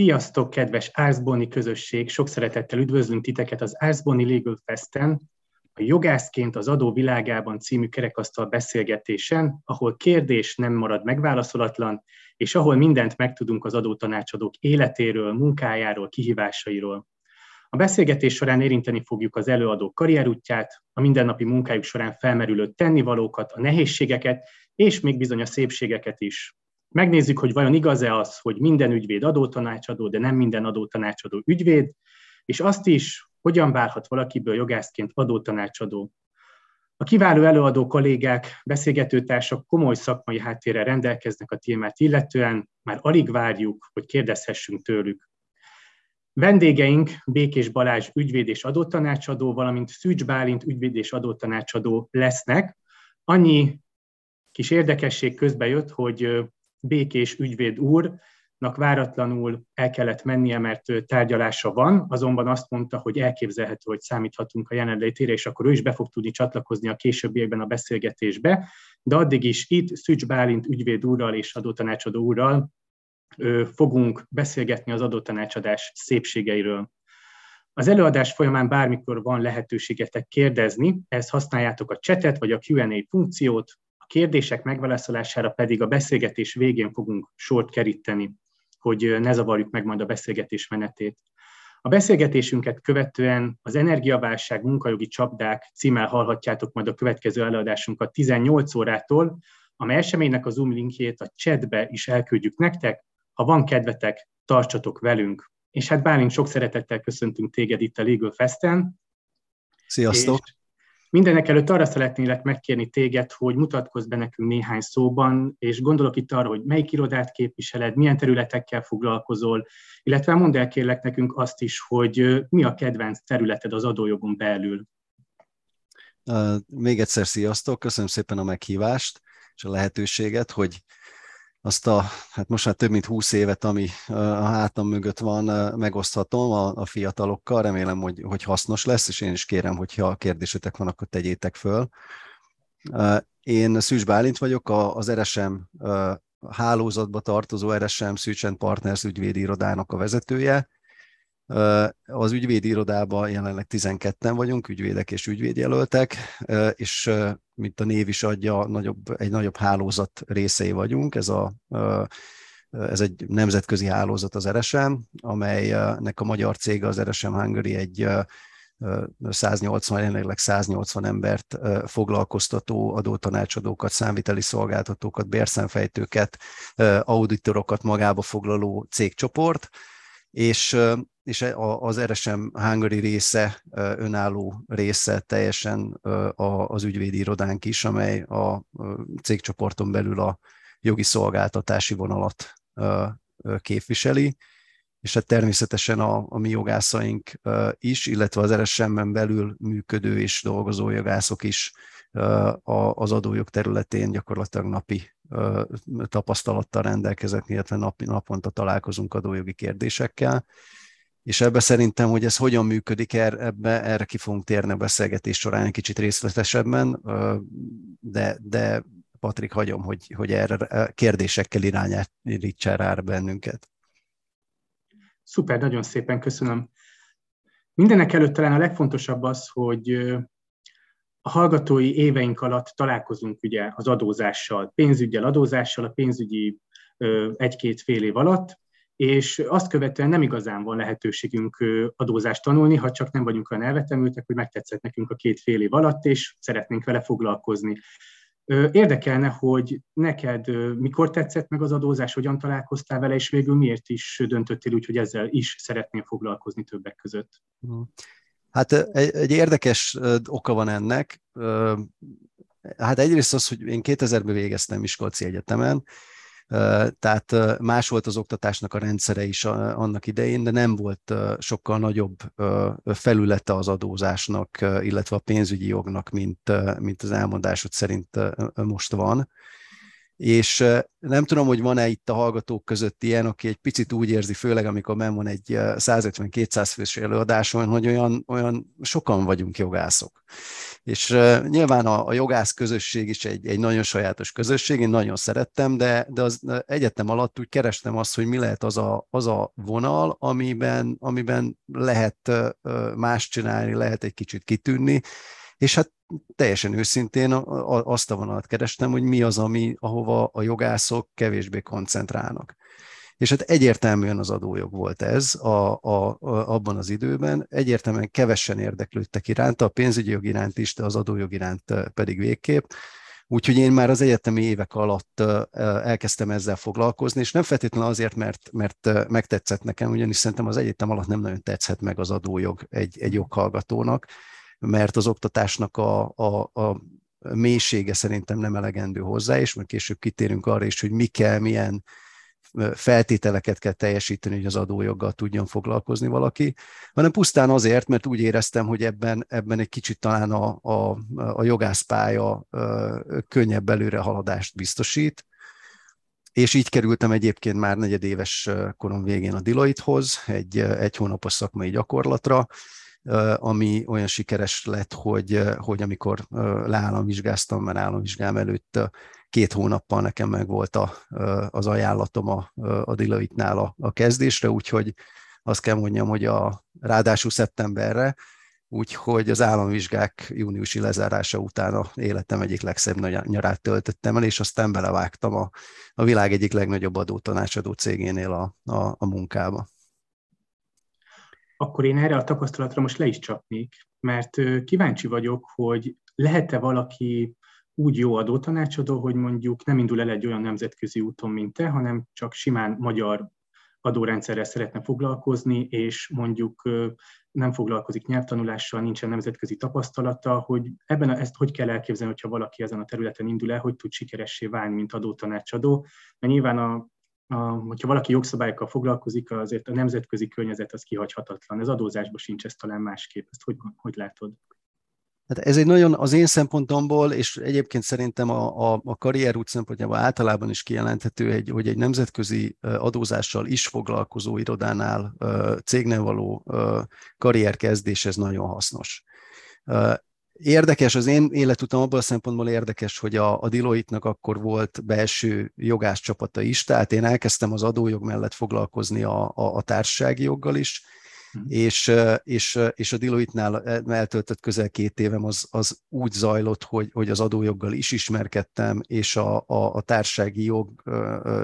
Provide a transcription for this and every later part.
Sziasztok, kedves Árszboni közösség! Sok szeretettel üdvözlünk titeket az Árszboni Legal Festen, a Jogászként az adó világában című kerekasztal beszélgetésen, ahol kérdés nem marad megválaszolatlan, és ahol mindent megtudunk az adótanácsadók életéről, munkájáról, kihívásairól. A beszélgetés során érinteni fogjuk az előadók karrierútját, a mindennapi munkájuk során felmerülő tennivalókat, a nehézségeket, és még bizony a szépségeket is. Megnézzük, hogy vajon igaz-e az, hogy minden ügyvéd adótanácsadó, de nem minden adótanácsadó ügyvéd, és azt is, hogyan válhat valakiből jogászként adótanácsadó. A kiváló előadó kollégák, beszélgetőtársak komoly szakmai háttérrel rendelkeznek a témát illetően, már alig várjuk, hogy kérdezhessünk tőlük. Vendégeink Békés Balázs ügyvéd és adótanácsadó, valamint Szűcs Bálint ügyvéd és adótanácsadó lesznek. Annyi kis érdekesség közbe jött, hogy Békés ügyvéd úrnak váratlanul el kellett mennie, mert tárgyalása van, azonban azt mondta, hogy elképzelhető, hogy számíthatunk a jelenlétére, és akkor ő is be fog tudni csatlakozni a későbbiekben a beszélgetésbe. De addig is itt Szücs Bálint ügyvéd úrral és adótanácsadó úrral fogunk beszélgetni az adótanácsadás szépségeiről. Az előadás folyamán bármikor van lehetőségetek kérdezni, ehhez használjátok a chatet vagy a Q&A funkciót, kérdések megválaszolására pedig a beszélgetés végén fogunk sort keríteni, hogy ne zavarjuk meg majd a beszélgetés menetét. A beszélgetésünket követően az energiaválság munkajogi csapdák címmel hallhatjátok majd a következő előadásunkat 18 órától, amely eseménynek a Zoom linkjét a chatbe is elküldjük nektek. Ha van kedvetek, tartsatok velünk. És hát Bálint, sok szeretettel köszöntünk téged itt a Legal Festen. Sziasztok! És Mindenek előtt arra szeretnélek megkérni téged, hogy mutatkozz be nekünk néhány szóban, és gondolok itt arra, hogy melyik irodát képviseled, milyen területekkel foglalkozol, illetve mondd el kérlek nekünk azt is, hogy mi a kedvenc területed az adójogon belül. még egyszer sziasztok, köszönöm szépen a meghívást és a lehetőséget, hogy azt a, hát most már több mint húsz évet, ami a hátam mögött van, megoszthatom a, a fiatalokkal, remélem, hogy, hogy hasznos lesz, és én is kérem, hogyha kérdésetek van, akkor tegyétek föl. Én Szűcs Bálint vagyok, az RSM hálózatba tartozó RSM Szűcs Partners ügyvédi irodának a vezetője, az ügyvédi irodában jelenleg 12-en vagyunk, ügyvédek és ügyvédjelöltek, és mint a név is adja, nagyobb, egy nagyobb hálózat részei vagyunk. Ez, a, ez egy nemzetközi hálózat az RSM, amelynek a magyar cége az RSM Hungary egy 180, jelenleg 180 embert foglalkoztató adótanácsadókat, számviteli szolgáltatókat, bérszemfejtőket, auditorokat magába foglaló cégcsoport, és és e, az RSM Hungary része, önálló része teljesen az ügyvédi irodánk is, amely a cégcsoporton belül a jogi szolgáltatási vonalat képviseli, és hát természetesen a, a mi jogászaink is, illetve az RSM-en belül működő és dolgozó jogászok is az adójog területén gyakorlatilag napi tapasztalattal rendelkeznek, illetve nap, naponta találkozunk adójogi kérdésekkel és ebbe szerintem, hogy ez hogyan működik, er, ebbe, erre ki fogunk térni a beszélgetés során egy kicsit részletesebben, de, de Patrik, hagyom, hogy, hogy erre kérdésekkel irányítsa rá bennünket. Szuper, nagyon szépen köszönöm. Mindenek előtt talán a legfontosabb az, hogy a hallgatói éveink alatt találkozunk ugye az adózással, pénzügyel, adózással, a pénzügyi egy-két fél év alatt, és azt követően nem igazán van lehetőségünk adózást tanulni, ha csak nem vagyunk olyan elvetemültek, hogy megtetszett nekünk a két fél év alatt, és szeretnénk vele foglalkozni. Érdekelne, hogy neked mikor tetszett meg az adózás, hogyan találkoztál vele, és végül miért is döntöttél úgy, hogy ezzel is szeretnél foglalkozni többek között? Hát egy, egy érdekes oka van ennek. Hát egyrészt az, hogy én 2000-ben végeztem Miskolci Egyetemen, tehát más volt az oktatásnak a rendszere is annak idején, de nem volt sokkal nagyobb felülete az adózásnak, illetve a pénzügyi jognak, mint, mint az elmondásod szerint most van. és nem tudom, hogy van-e itt a hallgatók között ilyen, aki egy picit úgy érzi, főleg amikor nem van egy 150-200 fős előadáson, hogy olyan, olyan sokan vagyunk jogászok. És nyilván a, a jogász közösség is egy, egy nagyon sajátos közösség, én nagyon szerettem, de, de az egyetem alatt úgy kerestem azt, hogy mi lehet az a, az a vonal, amiben, amiben lehet más csinálni, lehet egy kicsit kitűnni, és hát teljesen őszintén azt a vonalat kerestem, hogy mi az, ami, ahova a jogászok kevésbé koncentrálnak. És hát egyértelműen az adójog volt ez a, a, a, abban az időben. Egyértelműen kevesen érdeklődtek iránta, a pénzügyi jog iránt is, de az adójog iránt pedig végképp. Úgyhogy én már az egyetemi évek alatt elkezdtem ezzel foglalkozni, és nem feltétlenül azért, mert, mert megtetszett nekem, ugyanis szerintem az egyetem alatt nem nagyon tetszett meg az adójog egy, egy joghallgatónak, mert az oktatásnak a, a, a mélysége szerintem nem elegendő hozzá, és majd később kitérünk arra is, hogy mi kell, milyen feltételeket kell teljesíteni, hogy az adójoggal tudjon foglalkozni valaki, hanem pusztán azért, mert úgy éreztem, hogy ebben, ebben egy kicsit talán a, a, a jogászpálya könnyebb előrehaladást biztosít, és így kerültem egyébként már negyedéves korom végén a Deloitte-hoz, egy, egy hónapos szakmai gyakorlatra, ami olyan sikeres lett, hogy, hogy amikor leállamvizsgáztam, mert államvizsgám előtt két hónappal nekem meg volt a, az ajánlatom a, a Deloitte-nál a, a kezdésre, úgyhogy azt kell mondjam, hogy a, ráadásul szeptemberre, úgyhogy az államvizsgák júniusi lezárása után a életem egyik legszebb nyarát töltöttem el, és aztán belevágtam a, a világ egyik legnagyobb adótanácsadó cégénél a, a, a munkába. Akkor én erre a tapasztalatra most le is csapnék, mert kíváncsi vagyok, hogy lehet-e valaki úgy jó adótanácsadó, hogy mondjuk nem indul el egy olyan nemzetközi úton, mint te, hanem csak simán magyar adórendszerrel szeretne foglalkozni, és mondjuk nem foglalkozik nyelvtanulással, nincsen nemzetközi tapasztalata, hogy ebben a, ezt hogy kell elképzelni, hogyha valaki ezen a területen indul el, hogy tud sikeressé válni, mint adótanácsadó. Mert nyilván a a, hogyha valaki jogszabályokkal foglalkozik, azért a nemzetközi környezet az kihagyhatatlan. Ez adózásban sincs ez talán másképp. Ezt hogy, hogy látod? Hát ez egy nagyon az én szempontomból, és egyébként szerintem a, a, a karrierút szempontjából általában is kijelenthető, egy, hogy egy nemzetközi adózással is foglalkozó irodánál cégnél való karrierkezdés, ez nagyon hasznos. Érdekes, az én életutam abban a szempontból érdekes, hogy a, a Deloitte-nak akkor volt belső jogász csapata is, tehát én elkezdtem az adójog mellett foglalkozni a, a, a társasági joggal is, hmm. és, és, és a Deloitte-nál eltöltött közel két évem az, az úgy zajlott, hogy, hogy az adójoggal is ismerkedtem, és a, a, a társasági jog,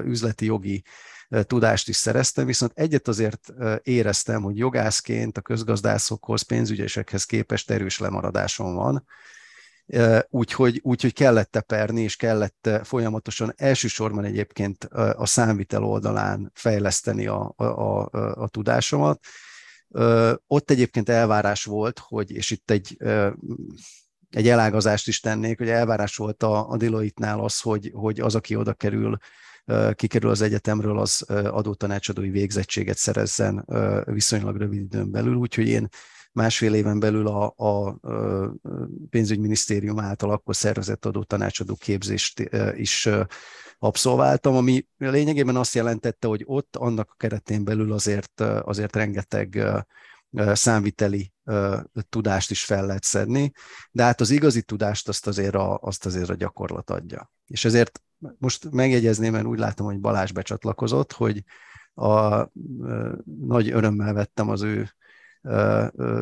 üzleti jogi tudást is szereztem, viszont egyet azért éreztem, hogy jogászként a közgazdászokhoz, pénzügyesekhez képest erős lemaradásom van, úgyhogy, úgyhogy kellett teperni, és kellett folyamatosan elsősorban egyébként a számvitel oldalán fejleszteni a, a, a, a tudásomat. Ott egyébként elvárás volt, hogy, és itt egy, egy elágazást is tennék, hogy elvárás volt a, a Deloitte-nál az, hogy, hogy az, aki oda kerül kikerül az egyetemről, az adótanácsadói végzettséget szerezzen viszonylag rövid időn belül, úgyhogy én másfél éven belül a, a pénzügyminisztérium által akkor szervezett adótanácsadó képzést is abszolváltam, ami lényegében azt jelentette, hogy ott annak a keretén belül azért, azért rengeteg számviteli tudást is fel lehet szedni, de hát az igazi tudást azt azért a, azt azért a gyakorlat adja. És ezért most megjegyezném, mert úgy látom, hogy Balázs becsatlakozott, hogy a, nagy örömmel vettem az ő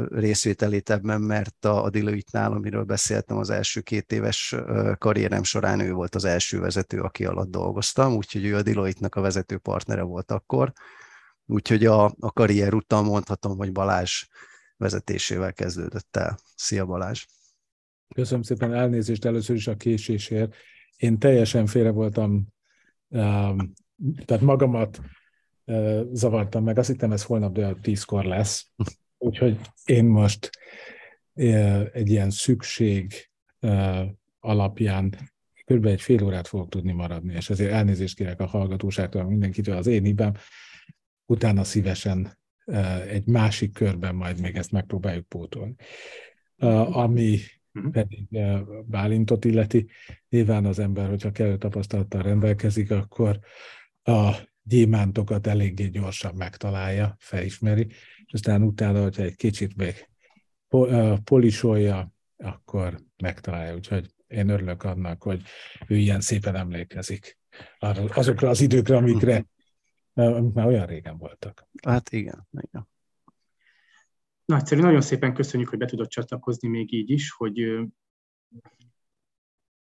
részvételét ebben, mert a, a Deloitte-nál, amiről beszéltem az első két éves karrierem során, ő volt az első vezető, aki alatt dolgoztam, úgyhogy ő a Deloitte-nak a vezető partnere volt akkor. Úgyhogy a, a karrier után mondhatom, hogy Balázs vezetésével kezdődött el. Szia Balázs! Köszönöm szépen elnézést először is a késésért. Én teljesen félre voltam, tehát magamat zavartam meg. Azt hittem, ez holnap de tízkor lesz. Úgyhogy én most egy ilyen szükség alapján kb. egy fél órát fogok tudni maradni, és ezért elnézést kérek a hallgatóságtól, mindenkitől az én hibám. Utána szívesen egy másik körben majd még ezt megpróbáljuk pótolni. Ami uh-huh. pedig Bálintot illeti. Nyilván az ember, hogyha kellő tapasztalattal rendelkezik, akkor a gyémántokat eléggé gyorsan megtalálja, felismeri, aztán utána, hogyha egy kicsit még polisolja, akkor megtalálja. Úgyhogy én örülök annak, hogy ő ilyen szépen emlékezik azokra az időkre, amikre amik már olyan régen voltak. Hát igen, igen. Nagyszerű, nagyon szépen köszönjük, hogy be tudott csatlakozni még így is, hogy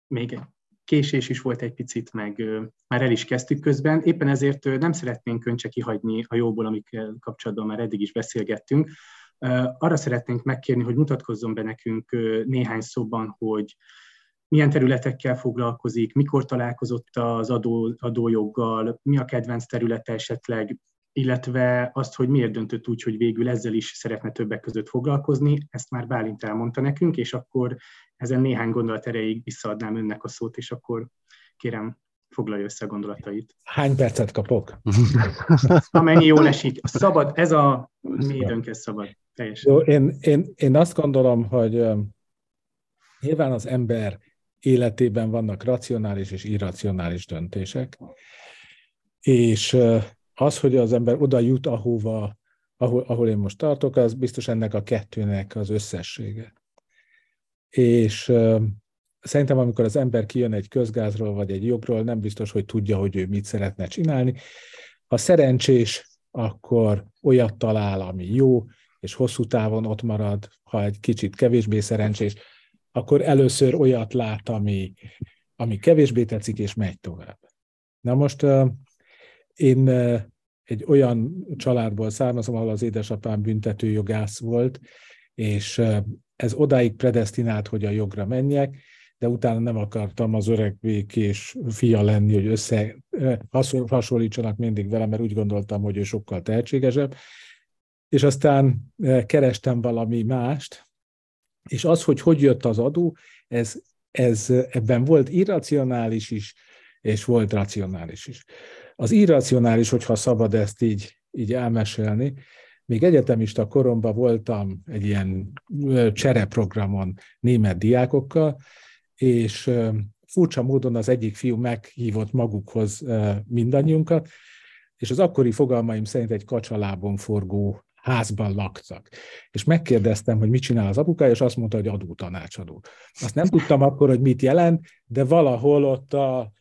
még késés is volt egy picit, meg már el is kezdtük közben. Éppen ezért nem szeretnénk öncse kihagyni a jóból, amikkel kapcsolatban már eddig is beszélgettünk. Arra szeretnénk megkérni, hogy mutatkozzon be nekünk néhány szóban, hogy milyen területekkel foglalkozik, mikor találkozott az adó, adójoggal, mi a kedvenc területe esetleg, illetve azt, hogy miért döntött úgy, hogy végül ezzel is szeretne többek között foglalkozni, ezt már Bálint elmondta nekünk, és akkor ezen néhány gondolat erejéig visszaadnám önnek a szót, és akkor kérem, foglalja össze a gondolatait. Hány percet kapok? Amennyi jól esik. Szabad, ez a mi időnk, ez szabad. Teljesen. Jó, én, én, én azt gondolom, hogy nyilván az ember életében vannak racionális és irracionális döntések, és az, hogy az ember oda jut, ahova, ahol, ahol én most tartok, az biztos ennek a kettőnek az összessége. És szerintem, amikor az ember kijön egy közgázról vagy egy jogról, nem biztos, hogy tudja, hogy ő mit szeretne csinálni. Ha szerencsés, akkor olyat talál, ami jó, és hosszú távon ott marad, ha egy kicsit kevésbé szerencsés, akkor először olyat lát, ami, ami kevésbé tetszik, és megy tovább. Na most én egy olyan családból származom, ahol az édesapám büntetőjogász volt, és ez odáig predestinált, hogy a jogra menjek, de utána nem akartam az öreg békés fia lenni, hogy össze hasonlítsanak mindig velem, mert úgy gondoltam, hogy ő sokkal tehetségesebb. És aztán kerestem valami mást, és az, hogy hogy jött az adó, ez, ez ebben volt irracionális is, és volt racionális is. Az irracionális, hogyha szabad ezt így, így elmesélni, még egyetemista koromban voltam egy ilyen csereprogramon német diákokkal, és furcsa módon az egyik fiú meghívott magukhoz mindannyiunkat, és az akkori fogalmaim szerint egy kacsalábon forgó házban laktak. És megkérdeztem, hogy mit csinál az apuka, és azt mondta, hogy adótanácsadó. Azt nem tudtam akkor, hogy mit jelent, de valahol ott a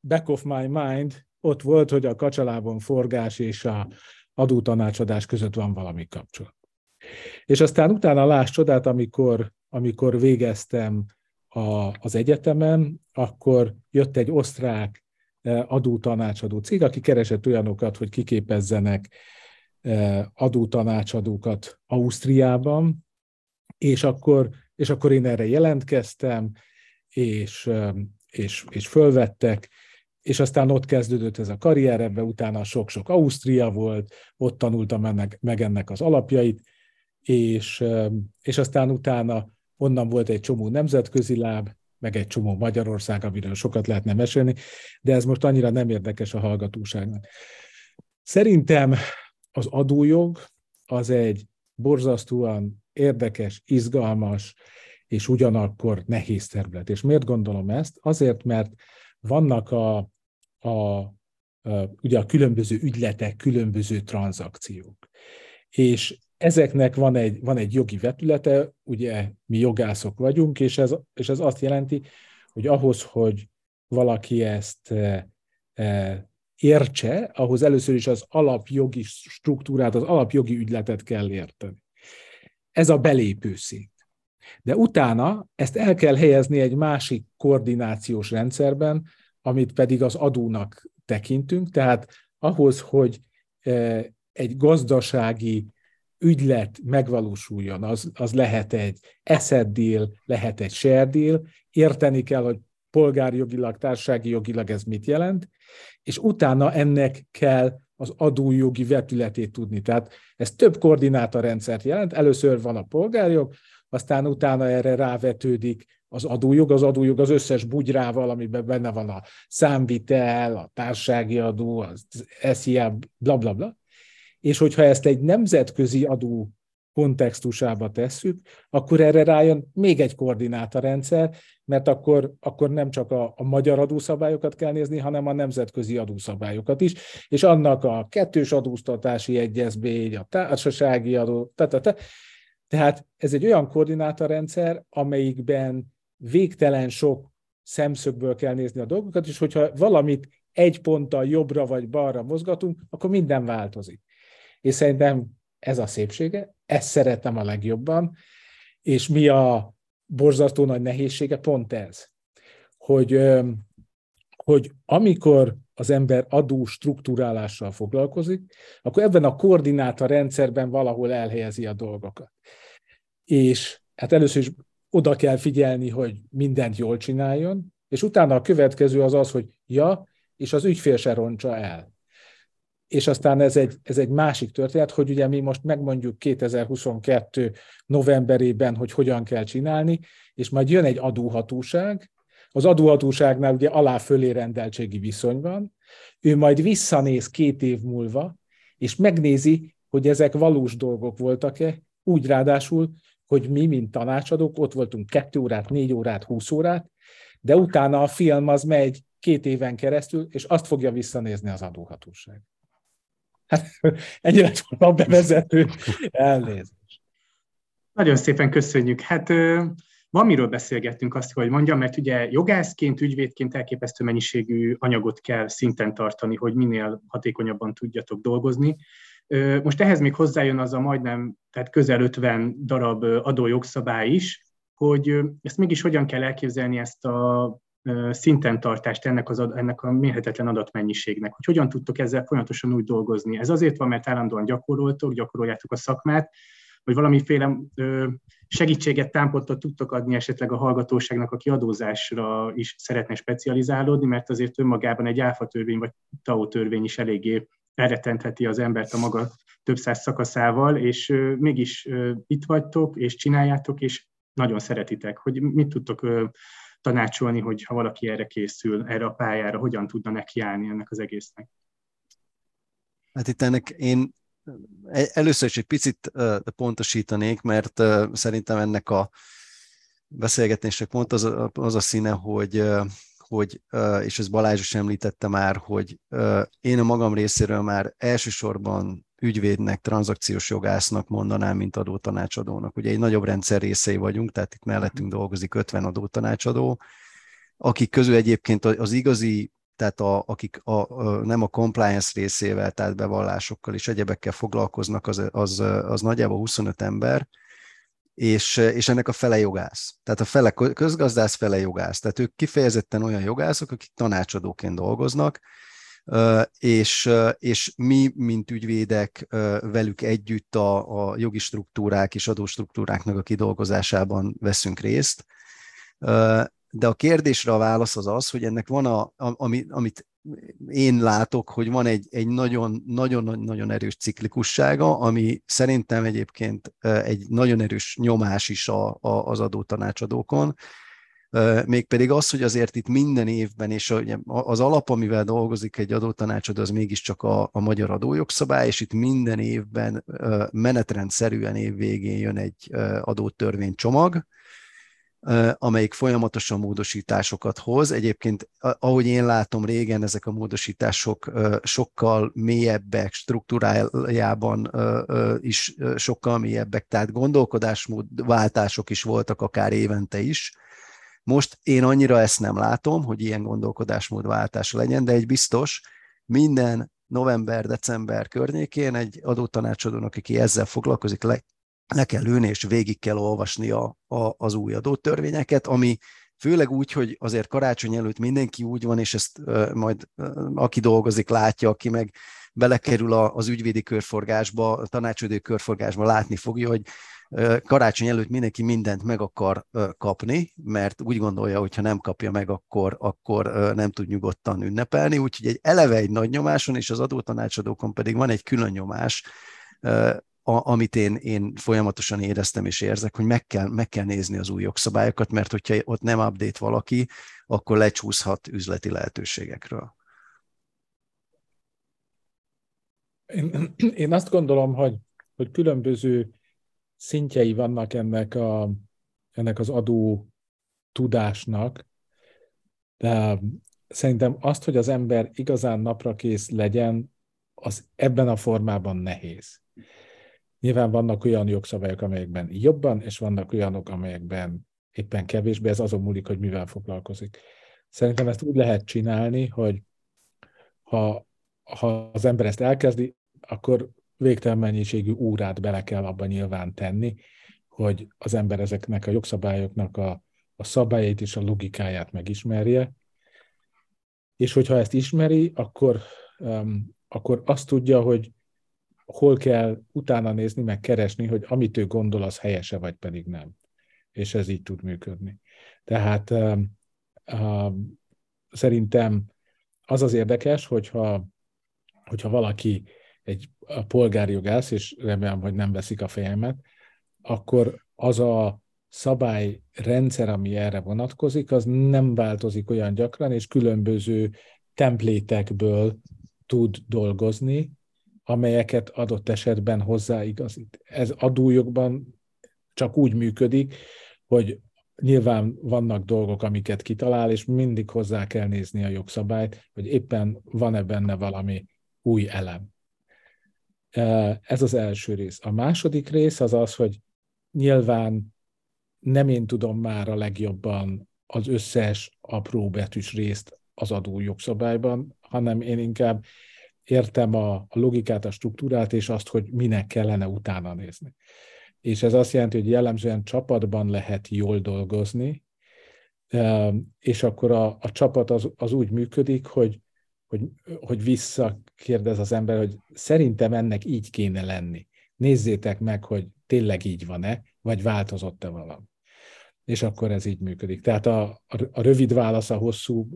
back of my mind ott volt, hogy a kacsalában forgás és a adótanácsadás között van valami kapcsolat. És aztán utána láss csodát, amikor, amikor végeztem a, az egyetemen, akkor jött egy osztrák eh, adótanácsadó cég, aki keresett olyanokat, hogy kiképezzenek eh, adótanácsadókat Ausztriában, és akkor, és akkor én erre jelentkeztem, és, eh, és, és fölvettek, és aztán ott kezdődött ez a karrier, ebbe utána sok-sok Ausztria volt, ott tanultam ennek, meg ennek az alapjait, és, és aztán utána onnan volt egy csomó nemzetközi láb, meg egy csomó Magyarország, amiről sokat lehetne mesélni, de ez most annyira nem érdekes a hallgatóságnak. Szerintem az adójog az egy borzasztóan érdekes, izgalmas, és ugyanakkor nehéz terület. És miért gondolom ezt? Azért, mert vannak a, a, a, ugye a különböző ügyletek, különböző tranzakciók. És ezeknek van egy, van egy jogi vetülete, ugye mi jogászok vagyunk, és ez, és ez azt jelenti, hogy ahhoz, hogy valaki ezt e, e, értse, ahhoz először is az alapjogi struktúrát, az alapjogi ügyletet kell érteni. Ez a belépő szint. De utána ezt el kell helyezni egy másik koordinációs rendszerben, amit pedig az adónak tekintünk, tehát ahhoz, hogy e, egy gazdasági ügylet megvalósuljon, az, az lehet egy asset deal, lehet egy share deal, érteni kell, hogy polgárjogilag, társasági jogilag ez mit jelent, és utána ennek kell az adójogi vetületét tudni. Tehát ez több koordinátorrendszert jelent. Először van a polgárjog, aztán utána erre rávetődik az adójog, az adójog az összes bugyrával, amiben benne van a számvitel, a társági adó, az SZIA, bla bla bla. És hogyha ezt egy nemzetközi adó kontextusába tesszük, akkor erre rájön még egy koordinátorrendszer, mert akkor, akkor nem csak a, a magyar adószabályokat kell nézni, hanem a nemzetközi adószabályokat is, és annak a kettős adóztatási egyezmény, a társasági adó, tehát, tehát ez egy olyan koordinátorrendszer, amelyikben végtelen sok szemszögből kell nézni a dolgokat, és hogyha valamit egy ponttal jobbra vagy balra mozgatunk, akkor minden változik. És szerintem ez a szépsége, ezt szeretem a legjobban, és mi a borzasztó nagy nehézsége? Pont ez, hogy, hogy amikor az ember adó struktúrálással foglalkozik, akkor ebben a koordináta rendszerben valahol elhelyezi a dolgokat. És hát először is oda kell figyelni, hogy mindent jól csináljon, és utána a következő az az, hogy ja, és az ügyfél se roncsa el. És aztán ez egy, ez egy másik történet, hogy ugye mi most megmondjuk 2022 novemberében, hogy hogyan kell csinálni, és majd jön egy adóhatóság, az adóhatóságnál ugye alá-fölé rendeltségi viszony van, ő majd visszanéz két év múlva, és megnézi, hogy ezek valós dolgok voltak-e, úgy ráadásul, hogy mi, mint tanácsadók, ott voltunk kettő órát, négy órát, húsz órát, de utána a film az megy két éven keresztül, és azt fogja visszanézni az adóhatóság. Hát ennyi lett volna a bevezető elnézést. Nagyon szépen köszönjük. Hát van miről beszélgettünk azt, hogy mondjam, mert ugye jogászként, ügyvédként elképesztő mennyiségű anyagot kell szinten tartani, hogy minél hatékonyabban tudjatok dolgozni. Most ehhez még hozzájön az a majdnem, tehát közel 50 darab adójogszabály is, hogy ezt mégis hogyan kell elképzelni ezt a szinten tartást ennek, az, ennek a mérhetetlen adatmennyiségnek, hogy hogyan tudtok ezzel folyamatosan úgy dolgozni. Ez azért van, mert állandóan gyakoroltok, gyakoroljátok a szakmát, vagy valamiféle segítséget, támpontot tudtok adni esetleg a hallgatóságnak, aki adózásra is szeretne specializálódni, mert azért önmagában egy áfa törvény vagy TAO törvény is eléggé elretentheti az embert a maga több száz szakaszával, és mégis itt vagytok, és csináljátok, és nagyon szeretitek, hogy mit tudtok tanácsolni, hogy ha valaki erre készül, erre a pályára, hogyan tudna nekiállni ennek az egésznek? Hát itt ennek én először is egy picit pontosítanék, mert szerintem ennek a beszélgetésnek pont az a, az a színe, hogy hogy, és ez Balázs is említette már, hogy én a magam részéről már elsősorban ügyvédnek, tranzakciós jogásznak mondanám, mint adótanácsadónak. Ugye egy nagyobb rendszer részei vagyunk, tehát itt mellettünk dolgozik 50 adótanácsadó, akik közül egyébként az igazi, tehát a, akik a, a, nem a compliance részével, tehát bevallásokkal és egyebekkel foglalkoznak, az, az, az nagyjából 25 ember, és, és ennek a fele jogász. Tehát a fele közgazdász, fele jogász. Tehát ők kifejezetten olyan jogászok, akik tanácsadóként dolgoznak, és, és mi, mint ügyvédek velük együtt a, a jogi struktúrák és adóstruktúráknak a kidolgozásában veszünk részt. De a kérdésre a válasz az az, hogy ennek van, a, ami, amit én látok, hogy van egy, egy nagyon, nagyon, nagyon erős ciklikussága, ami szerintem egyébként egy nagyon erős nyomás is a, a, az adótanácsadókon, mégpedig az, hogy azért itt minden évben, és az alap, amivel dolgozik egy adótanácsadó, az mégiscsak a, a magyar adójogszabály, és itt minden évben menetrendszerűen év végén jön egy adótörvénycsomag, amelyik folyamatosan módosításokat hoz. Egyébként, ahogy én látom régen, ezek a módosítások sokkal mélyebbek, struktúrájában is sokkal mélyebbek, tehát gondolkodásmód váltások is voltak akár évente is. Most én annyira ezt nem látom, hogy ilyen gondolkodásmódváltás legyen, de egy biztos, minden november-december környékén egy adótanácsadónak, aki ezzel foglalkozik, le, kell ülni és végig kell olvasni a, a, az új adótörvényeket, ami főleg úgy, hogy azért karácsony előtt mindenki úgy van, és ezt uh, majd uh, aki dolgozik, látja, aki meg belekerül a, az ügyvédi körforgásba, a tanácsadó körforgásba, látni fogja, hogy karácsony előtt mindenki mindent meg akar kapni, mert úgy gondolja, hogy ha nem kapja meg, akkor, akkor nem tud nyugodtan ünnepelni, úgyhogy egy eleve egy nagy nyomáson, és az adótanácsadókon pedig van egy külön nyomás, a, amit én, én folyamatosan éreztem és érzek, hogy meg kell, meg kell nézni az új jogszabályokat, mert hogyha ott nem update valaki, akkor lecsúszhat üzleti lehetőségekről. Én, én azt gondolom, hogy, hogy különböző szintjei vannak ennek, a, ennek az adó tudásnak, de szerintem azt, hogy az ember igazán napra kész legyen, az ebben a formában nehéz. Nyilván vannak olyan jogszabályok, amelyekben jobban, és vannak olyanok, amelyekben éppen kevésbé, ez azon múlik, hogy mivel foglalkozik. Szerintem ezt úgy lehet csinálni, hogy ha, ha az ember ezt elkezdi, akkor végtelen mennyiségű órát bele kell abban nyilván tenni, hogy az ember ezeknek a jogszabályoknak a, a szabályait és a logikáját megismerje, és hogyha ezt ismeri, akkor, um, akkor azt tudja, hogy hol kell utána nézni, meg keresni, hogy amit ő gondol, az helyese, vagy pedig nem. És ez így tud működni. Tehát um, um, szerintem az az érdekes, hogyha, hogyha valaki egy a polgárjogász, és remélem, hogy nem veszik a fejemet, akkor az a szabályrendszer, ami erre vonatkozik, az nem változik olyan gyakran, és különböző templétekből tud dolgozni, amelyeket adott esetben hozzáigazít. Ez adójogban csak úgy működik, hogy nyilván vannak dolgok, amiket kitalál, és mindig hozzá kell nézni a jogszabályt, hogy éppen van-e benne valami új elem. Ez az első rész. A második rész az az, hogy nyilván nem én tudom már a legjobban az összes apró betűs részt az adó jogszabályban, hanem én inkább értem a, a logikát, a struktúrát, és azt, hogy minek kellene utána nézni. És ez azt jelenti, hogy jellemzően csapatban lehet jól dolgozni, és akkor a, a csapat az, az úgy működik, hogy, hogy, hogy visszakérdez az ember, hogy szerintem ennek így kéne lenni. Nézzétek meg, hogy tényleg így van-e, vagy változott-e valami. És akkor ez így működik. Tehát a, a, a rövid válasz a hosszú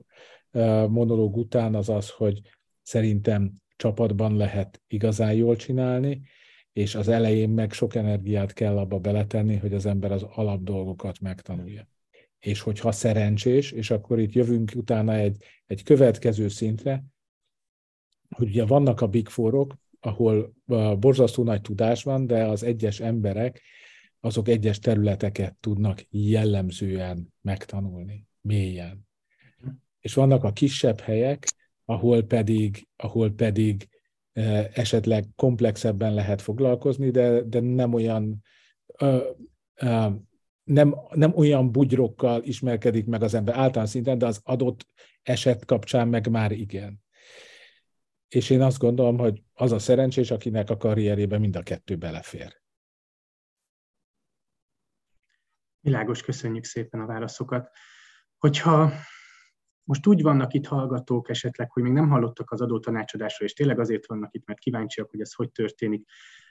monológ után az az, hogy szerintem csapatban lehet igazán jól csinálni, és az elején meg sok energiát kell abba beletenni, hogy az ember az alap dolgokat megtanulja. És hogyha szerencsés, és akkor itt jövünk utána egy, egy következő szintre, hogy ugye vannak a Big Four-ok, ahol borzasztó nagy tudás van, de az egyes emberek azok egyes területeket tudnak jellemzően megtanulni, mélyen. És vannak a kisebb helyek, ahol pedig, ahol pedig esetleg komplexebben lehet foglalkozni, de, de nem olyan ö, ö, nem, nem olyan bugyrokkal ismerkedik meg az ember általán szinten, de az adott eset kapcsán meg már igen. És én azt gondolom, hogy az a szerencsés, akinek a karrierjében mind a kettő belefér. Világos, köszönjük szépen a válaszokat. Hogyha most úgy vannak itt hallgatók esetleg, hogy még nem hallottak az adótanácsadásról, és tényleg azért vannak itt, mert kíváncsiak, hogy ez hogy történik.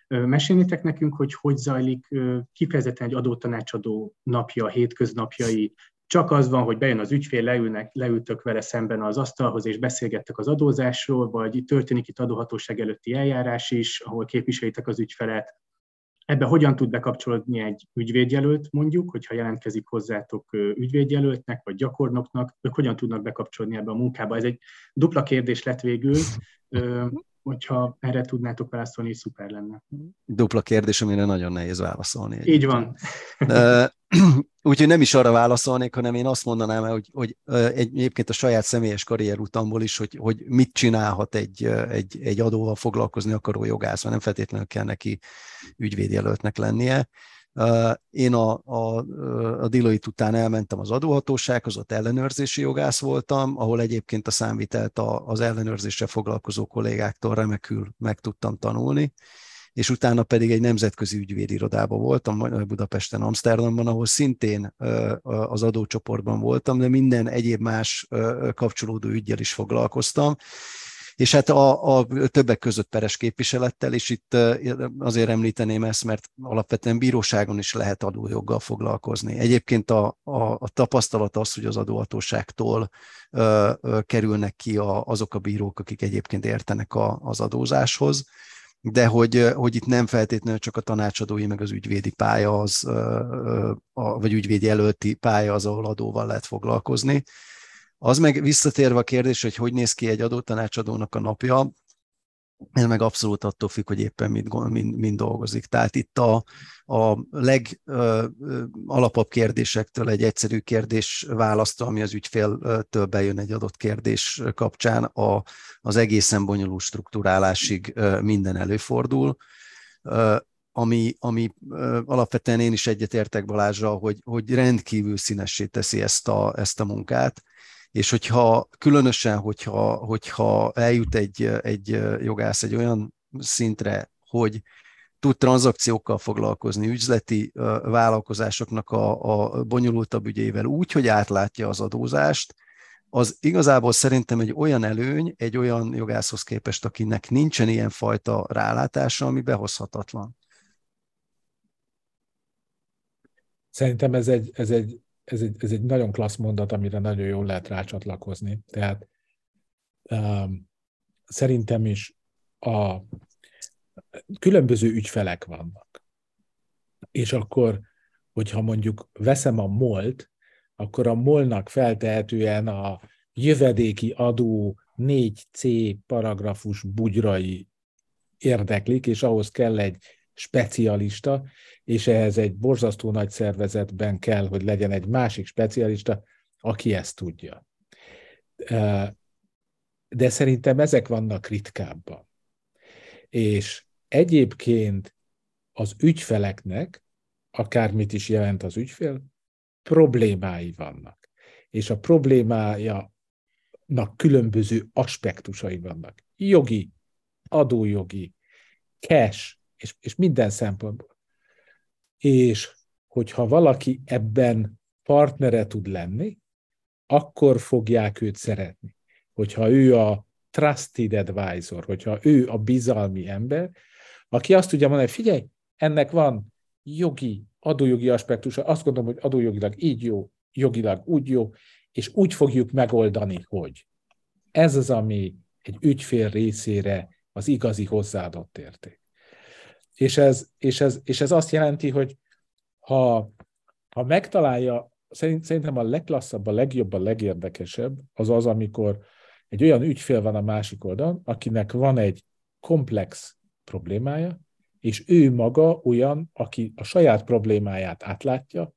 Mesélnétek nekünk, hogy hogy zajlik kifejezetten egy adótanácsadó napja, hétköznapjai, csak az van, hogy bejön az ügyfél, leülnek, leültök vele szemben az asztalhoz, és beszélgettek az adózásról, vagy történik itt adóhatóság előtti eljárás is, ahol képviselitek az ügyfelet. Ebbe hogyan tud bekapcsolódni egy ügyvédjelölt, mondjuk, hogyha jelentkezik hozzátok ügyvédjelöltnek, vagy gyakornoknak, ők hogyan tudnak bekapcsolódni ebbe a munkába? Ez egy dupla kérdés lett végül, hogyha erre tudnátok válaszolni, szuper lenne. Dupla kérdés, amire nagyon nehéz válaszolni. Így van. Úgyhogy nem is arra válaszolnék, hanem én azt mondanám, hogy, hogy egy, egyébként a saját személyes karrier utamból is, hogy, hogy mit csinálhat egy, egy, egy adóval foglalkozni akaró jogász, nem feltétlenül kell neki ügyvédjelöltnek lennie. Én a, a, a Deloitte után elmentem az adóhatósághoz, ott ellenőrzési jogász voltam, ahol egyébként a számvitelt az ellenőrzéssel foglalkozó kollégáktól remekül meg tudtam tanulni és utána pedig egy nemzetközi ügyvédirodában voltam, Budapesten, Amsterdamban, ahol szintén az adócsoportban voltam, de minden egyéb más kapcsolódó ügyel is foglalkoztam, és hát a, a többek között peres képviselettel, és itt azért említeném ezt, mert alapvetően bíróságon is lehet adójoggal foglalkozni. Egyébként a, a, a tapasztalat az, hogy az adóhatóságtól ö, ö, kerülnek ki a, azok a bírók, akik egyébként értenek a, az adózáshoz, de hogy, hogy itt nem feltétlenül csak a tanácsadói, meg az ügyvédi pálya, az, vagy ügyvédi előtti pálya az, ahol adóval lehet foglalkozni. Az meg visszatérve a kérdés, hogy hogy néz ki egy adótanácsadónak a napja, ez meg abszolút attól függ, hogy éppen mit, mind, mind dolgozik. Tehát itt a, a legalapabb kérdésektől egy egyszerű kérdés választó, ami az ügyféltől bejön egy adott kérdés kapcsán, a, az egészen bonyolult struktúrálásig minden előfordul ami, ami alapvetően én is egyetértek Balázsra, hogy, hogy rendkívül színessé teszi ezt a, ezt a munkát, és hogyha különösen, hogyha, hogyha eljut egy, egy jogász egy olyan szintre, hogy tud tranzakciókkal foglalkozni, üzleti vállalkozásoknak a, a bonyolultabb ügyével úgy, hogy átlátja az adózást, az igazából szerintem egy olyan előny, egy olyan jogászhoz képest, akinek nincsen ilyen fajta rálátása, ami behozhatatlan. Szerintem ez egy, ez egy, ez egy, ez egy nagyon klassz mondat, amire nagyon jól lehet rácsatlakozni. Tehát um, szerintem is a különböző ügyfelek vannak. És akkor, hogyha mondjuk veszem a molt, akkor a molnak feltehetően a jövedéki adó 4C paragrafus bugyrai érdeklik, és ahhoz kell egy specialista, és ehhez egy borzasztó nagy szervezetben kell, hogy legyen egy másik specialista, aki ezt tudja. De szerintem ezek vannak ritkábban. És egyébként az ügyfeleknek, akármit is jelent az ügyfél, problémái vannak. És a problémája különböző aspektusai vannak. Jogi, adójogi, cash, és, és minden szempontból. És hogyha valaki ebben partnere tud lenni, akkor fogják őt szeretni. Hogyha ő a trusted advisor, hogyha ő a bizalmi ember, aki azt tudja mondani, hogy figyelj, ennek van jogi, adójogi aspektusa, azt gondolom, hogy adójogilag így jó, jogilag úgy jó, és úgy fogjuk megoldani, hogy ez az, ami egy ügyfél részére az igazi hozzáadott érték. És ez, és ez, és ez azt jelenti, hogy ha, ha megtalálja, szerintem a legklasszabb, a legjobb, a legérdekesebb az az, amikor egy olyan ügyfél van a másik oldalon, akinek van egy komplex problémája, és ő maga olyan, aki a saját problémáját átlátja,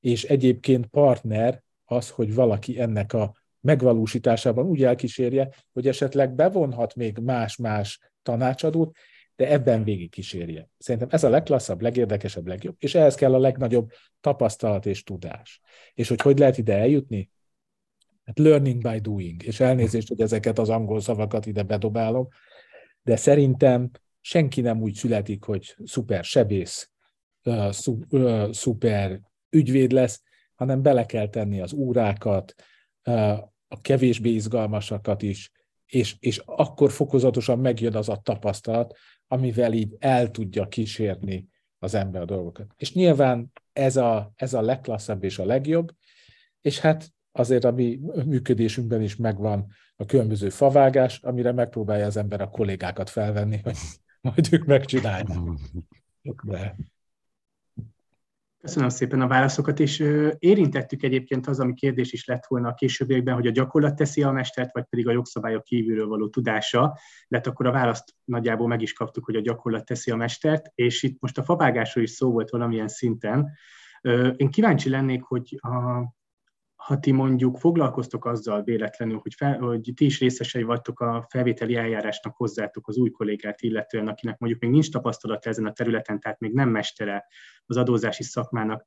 és egyébként partner az, hogy valaki ennek a megvalósításában úgy elkísérje, hogy esetleg bevonhat még más-más tanácsadót, de ebben végig kísérje. Szerintem ez a legklasszabb, legérdekesebb, legjobb, és ehhez kell a legnagyobb tapasztalat és tudás. És hogy hogy lehet ide eljutni? Hát learning by doing, és elnézést, hogy ezeket az angol szavakat ide bedobálom, de szerintem senki nem úgy születik, hogy szuper sebész, szuper ügyvéd lesz, hanem bele kell tenni az órákat, a kevésbé izgalmasakat is, és, és akkor fokozatosan megjön az a tapasztalat, amivel így el tudja kísérni az ember a dolgokat. És nyilván ez a, ez a legklasszabb és a legjobb, és hát azért a mi működésünkben is megvan a különböző favágás, amire megpróbálja az ember a kollégákat felvenni, hogy majd ők megcsinálják. De Köszönöm szépen a válaszokat, és érintettük egyébként az, ami kérdés is lett volna a későbbiekben, hogy a gyakorlat teszi a mestert, vagy pedig a jogszabályok kívülről való tudása, de akkor a választ nagyjából meg is kaptuk, hogy a gyakorlat teszi a mestert, és itt most a favágásról is szó volt valamilyen szinten. Én kíváncsi lennék, hogy a, ha ti mondjuk foglalkoztok azzal véletlenül, hogy, fel, hogy ti is részesei vagytok a felvételi eljárásnak hozzátok az új kollégát illetően, akinek mondjuk még nincs tapasztalata ezen a területen, tehát még nem mestere az adózási szakmának.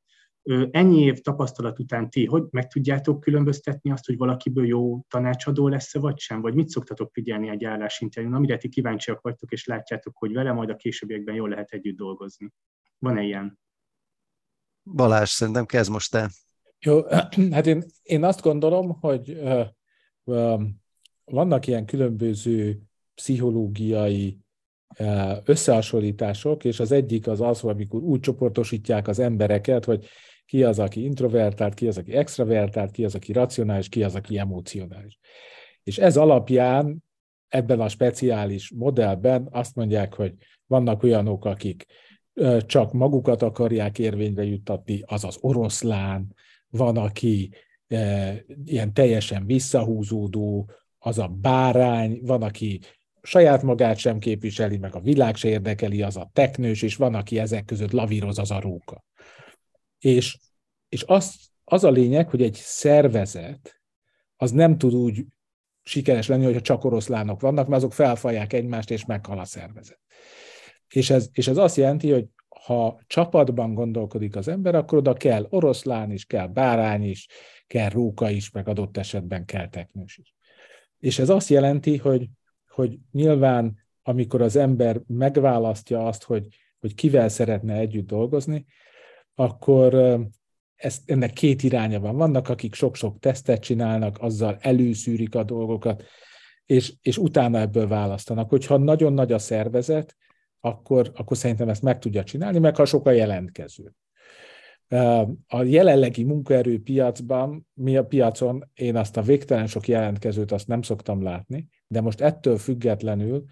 Ennyi év tapasztalat után ti, hogy meg tudjátok különböztetni azt, hogy valakiből jó tanácsadó lesz vagy sem? Vagy mit szoktatok figyelni egy állásinterjún, amire ti kíváncsiak vagytok, és látjátok, hogy vele majd a későbbiekben jól lehet együtt dolgozni? Van-e ilyen? Balázs, szerintem kezd most te. Jó, hát én, én azt gondolom, hogy uh, um, vannak ilyen különböző pszichológiai uh, összehasonlítások, és az egyik az az, hogy amikor úgy csoportosítják az embereket, hogy ki az, aki introvertált, ki az, aki extravertált, ki az, aki racionális, ki az, aki emocionális. És ez alapján ebben a speciális modellben azt mondják, hogy vannak olyanok, akik csak magukat akarják érvényre juttatni, azaz oroszlán, van, aki e, ilyen teljesen visszahúzódó, az a bárány, van, aki saját magát sem képviseli, meg a világ se érdekeli, az a teknős, és van, aki ezek között lavíroz, az a róka. És, és az, az a lényeg, hogy egy szervezet az nem tud úgy sikeres lenni, hogyha csak oroszlánok vannak, mert azok felfalják egymást, és meghal a szervezet. És ez, és ez azt jelenti, hogy ha csapatban gondolkodik az ember, akkor oda kell oroszlán is, kell bárány is, kell róka is, meg adott esetben kell teknős is. És ez azt jelenti, hogy, hogy nyilván, amikor az ember megválasztja azt, hogy, hogy kivel szeretne együtt dolgozni, akkor ez, ennek két iránya van. Vannak, akik sok-sok tesztet csinálnak, azzal előszűrik a dolgokat, és, és utána ebből választanak. Hogyha nagyon nagy a szervezet, akkor, akkor szerintem ezt meg tudja csinálni, meg ha sok a jelentkező. A jelenlegi munkaerőpiacban, mi a piacon, én azt a végtelen sok jelentkezőt azt nem szoktam látni, de most ettől függetlenül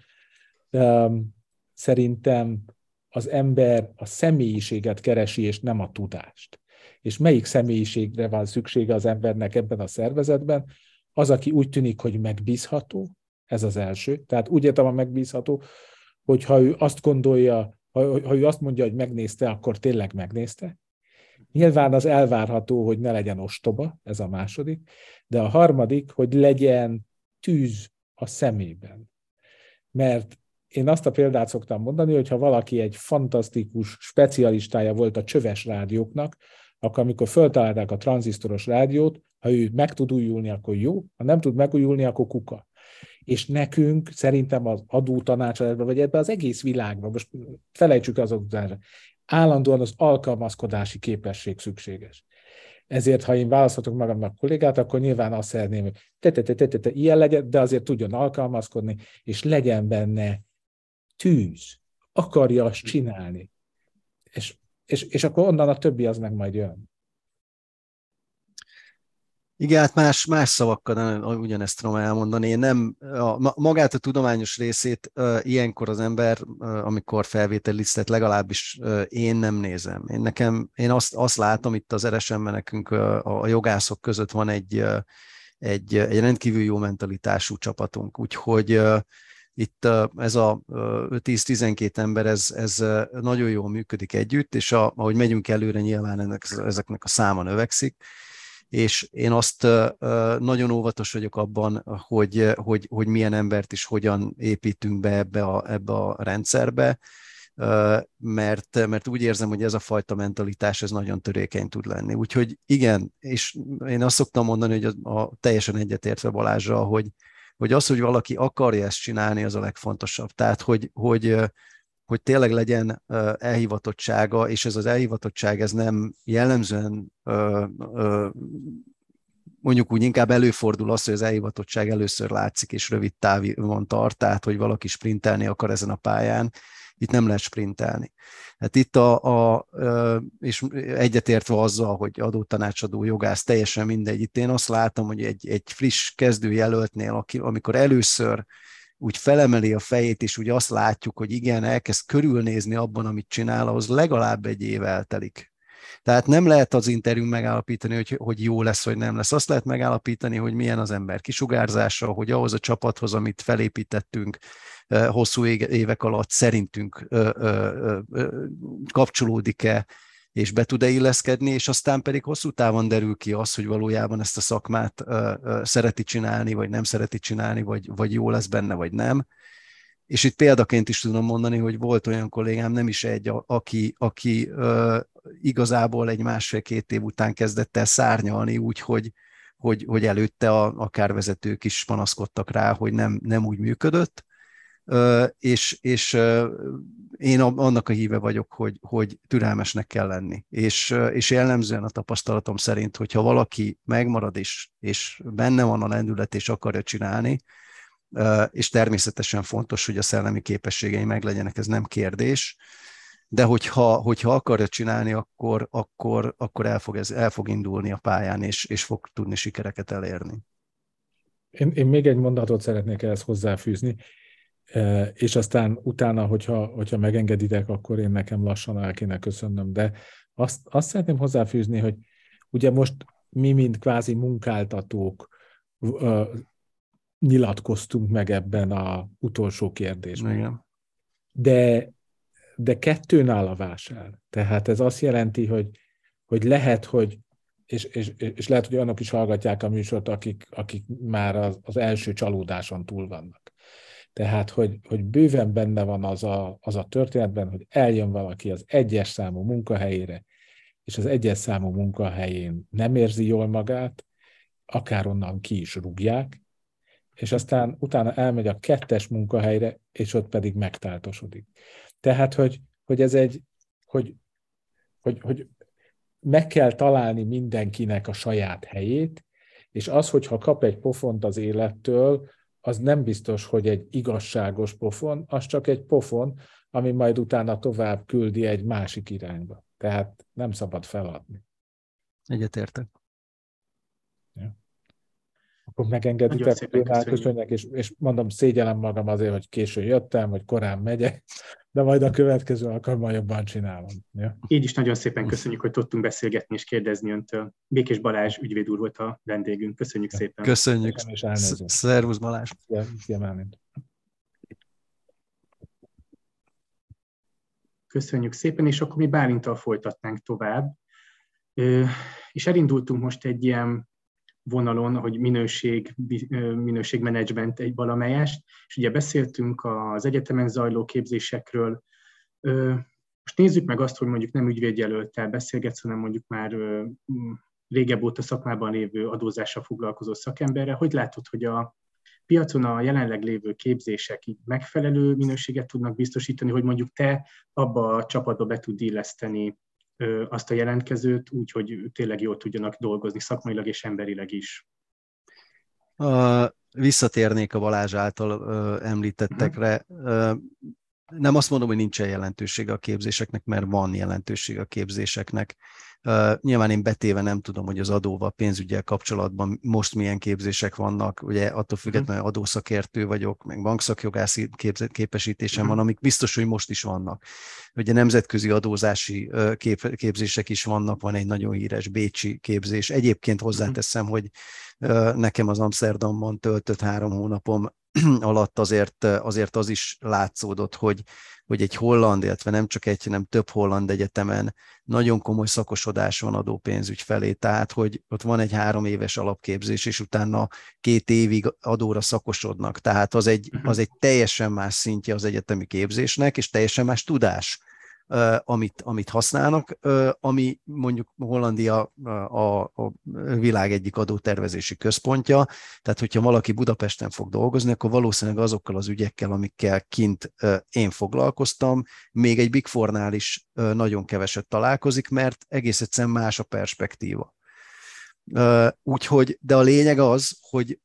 szerintem az ember a személyiséget keresi, és nem a tudást. És melyik személyiségre van szüksége az embernek ebben a szervezetben? Az, aki úgy tűnik, hogy megbízható, ez az első. Tehát úgy értem a megbízható, hogy ha ő azt gondolja, ha, ha ő azt mondja, hogy megnézte, akkor tényleg megnézte. Nyilván az elvárható, hogy ne legyen ostoba, ez a második, de a harmadik, hogy legyen tűz a szemében. Mert én azt a példát szoktam mondani, hogy ha valaki egy fantasztikus specialistája volt a csöves rádióknak, akkor amikor föltalálták a tranzisztoros rádiót, ha ő meg tud újulni, akkor jó, ha nem tud megújulni, akkor kuka és nekünk szerintem az adótanácsadásban, vagy ebben az egész világban, most felejtsük az adótanácsadást, állandóan az alkalmazkodási képesség szükséges. Ezért, ha én választhatok magamnak kollégát, akkor nyilván azt szeretném, hogy te, te, te, te, te, te ilyen legyen, de azért tudjon alkalmazkodni, és legyen benne tűz, akarja azt csinálni. És, és, és akkor onnan a többi az meg majd jön. Igen, hát más, más szavakkal ugyanezt tudom elmondani. Én nem, a, magát a tudományos részét uh, ilyenkor az ember, uh, amikor felvételiztet, legalábbis én nem nézem. Én nekem, én azt, azt látom itt az RSM-ben nekünk uh, a jogászok között van egy, egy, egy rendkívül jó mentalitású csapatunk, úgyhogy itt ez a 10-12 ember, ez, ez nagyon jól működik együtt, és a, ahogy megyünk előre, nyilván ennek, ezeknek a száma növekszik, és én azt nagyon óvatos vagyok abban, hogy, hogy, hogy milyen embert is hogyan építünk be ebbe a, ebbe a rendszerbe, mert, mert úgy érzem, hogy ez a fajta mentalitás ez nagyon törékeny tud lenni. Úgyhogy igen, és én azt szoktam mondani, hogy a, a teljesen egyetértve Balázsra, hogy, hogy az, hogy valaki akarja ezt csinálni, az a legfontosabb. Tehát, hogy, hogy, hogy tényleg legyen elhivatottsága, és ez az elhivatottság ez nem jellemzően mondjuk úgy inkább előfordul az, hogy az elhivatottság először látszik, és rövid távon tart, tehát hogy valaki sprintelni akar ezen a pályán, itt nem lehet sprintelni. Hát itt a, a és egyetértve azzal, hogy adótanácsadó jogász, teljesen mindegy, itt én azt látom, hogy egy, egy friss kezdőjelöltnél, aki, amikor először úgy felemeli a fejét, és úgy azt látjuk, hogy igen, elkezd körülnézni abban, amit csinál, ahhoz legalább egy év eltelik. Tehát nem lehet az interjú megállapítani, hogy, hogy jó lesz, vagy nem lesz. Azt lehet megállapítani, hogy milyen az ember kisugárzása, hogy ahhoz a csapathoz, amit felépítettünk hosszú évek alatt szerintünk kapcsolódik-e, és be tud-e illeszkedni, és aztán pedig hosszú távon derül ki az, hogy valójában ezt a szakmát szereti csinálni, vagy nem szereti csinálni, vagy, vagy jó lesz benne, vagy nem. És itt példaként is tudom mondani, hogy volt olyan kollégám, nem is egy, aki, aki igazából egy másfél-két év után kezdett el szárnyalni, úgy, hogy, hogy, hogy előtte a, akár vezetők is panaszkodtak rá, hogy nem, nem úgy működött, és, és én annak a híve vagyok, hogy, hogy türelmesnek kell lenni. És, és jellemzően a tapasztalatom szerint, hogyha valaki megmarad és, és benne van a lendület és akarja csinálni, és természetesen fontos, hogy a szellemi képességei meglegyenek, ez nem kérdés, de hogyha, hogyha akarja csinálni, akkor, akkor, akkor el, fog ez, el fog indulni a pályán, és, és fog tudni sikereket elérni. Én, én még egy mondatot szeretnék ehhez hozzáfűzni és aztán utána, hogyha, hogyha megengeditek, akkor én nekem lassan el kéne köszönnöm. De azt, azt szeretném hozzáfűzni, hogy ugye most mi, mint kvázi munkáltatók, nyilatkoztunk meg ebben a utolsó kérdésben. Igen. De, de kettőn áll a vásár. Tehát ez azt jelenti, hogy, hogy lehet, hogy és, és, és lehet, hogy annak is hallgatják a műsort, akik, akik már az, az első csalódáson túl vannak. Tehát, hogy, hogy bőven benne van az a, az a történetben, hogy eljön valaki az egyes számú munkahelyére, és az egyes számú munkahelyén nem érzi jól magát, akár onnan ki is rúgják, és aztán utána elmegy a kettes munkahelyre, és ott pedig megtáltosodik. Tehát, hogy, hogy ez egy, hogy, hogy, hogy meg kell találni mindenkinek a saját helyét, és az, hogyha kap egy pofont az élettől, az nem biztos, hogy egy igazságos pofon, az csak egy pofon, ami majd utána tovább küldi egy másik irányba. Tehát nem szabad feladni. Egyetértek. Ja. Akkor megengeditek, hogy elköszönjek, és, és mondom, szégyellem magam azért, hogy késő jöttem, hogy korán megyek, de majd a következő alkalommal jobban csinálom. Ja? Így is nagyon szépen köszönjük, hogy tudtunk beszélgetni és kérdezni öntől. Békés Balázs ügyvéd úr volt a vendégünk. Köszönjük ja. szépen. Köszönjük. Szervusz Balázs. Szia Köszönjük szépen, és akkor mi Bálintal folytatnánk tovább. És elindultunk most egy ilyen vonalon, hogy minőség, minőségmenedzsment egy valamelyest, és ugye beszéltünk az egyetemen zajló képzésekről. Most nézzük meg azt, hogy mondjuk nem ügyvédjelöltel beszélgetsz, hanem mondjuk már régebb óta szakmában lévő adózással foglalkozó szakemberre. Hogy látod, hogy a piacon a jelenleg lévő képzések így megfelelő minőséget tudnak biztosítani, hogy mondjuk te abba a csapatba be tud illeszteni azt a jelentkezőt, úgy, hogy tényleg jól tudjanak dolgozni szakmailag és emberileg is. Visszatérnék a Balázs által említettekre. Nem azt mondom, hogy nincsen jelentősége a képzéseknek, mert van jelentősége a képzéseknek. Nyilván én betéve nem tudom, hogy az adóval, pénzügyel kapcsolatban most milyen képzések vannak, ugye attól függetlenül mhm. adószakértő vagyok, meg bankszakjogászi képesítésem van, mhm. amik biztos, hogy most is vannak. Ugye nemzetközi adózási kép, képzések is vannak, van egy nagyon híres bécsi képzés. Egyébként mhm. hozzáteszem, hogy nekem az Amsterdamban töltött három hónapom alatt azért, azért az is látszódott, hogy, hogy egy holland, illetve nem csak egy, hanem több holland egyetemen nagyon komoly szakosodás van adópénzügy felé, tehát hogy ott van egy három éves alapképzés, és utána két évig adóra szakosodnak, tehát az egy, mhm. az egy teljesen más szintje az egyetemi képzésnek, és teljesen más tudás amit, amit használnak, ami mondjuk Hollandia a, a világ egyik adótervezési központja, tehát hogyha valaki Budapesten fog dolgozni, akkor valószínűleg azokkal az ügyekkel, amikkel kint én foglalkoztam, még egy Big Four-nál is nagyon keveset találkozik, mert egész egyszerűen más a perspektíva. Úgyhogy, de a lényeg az, hogy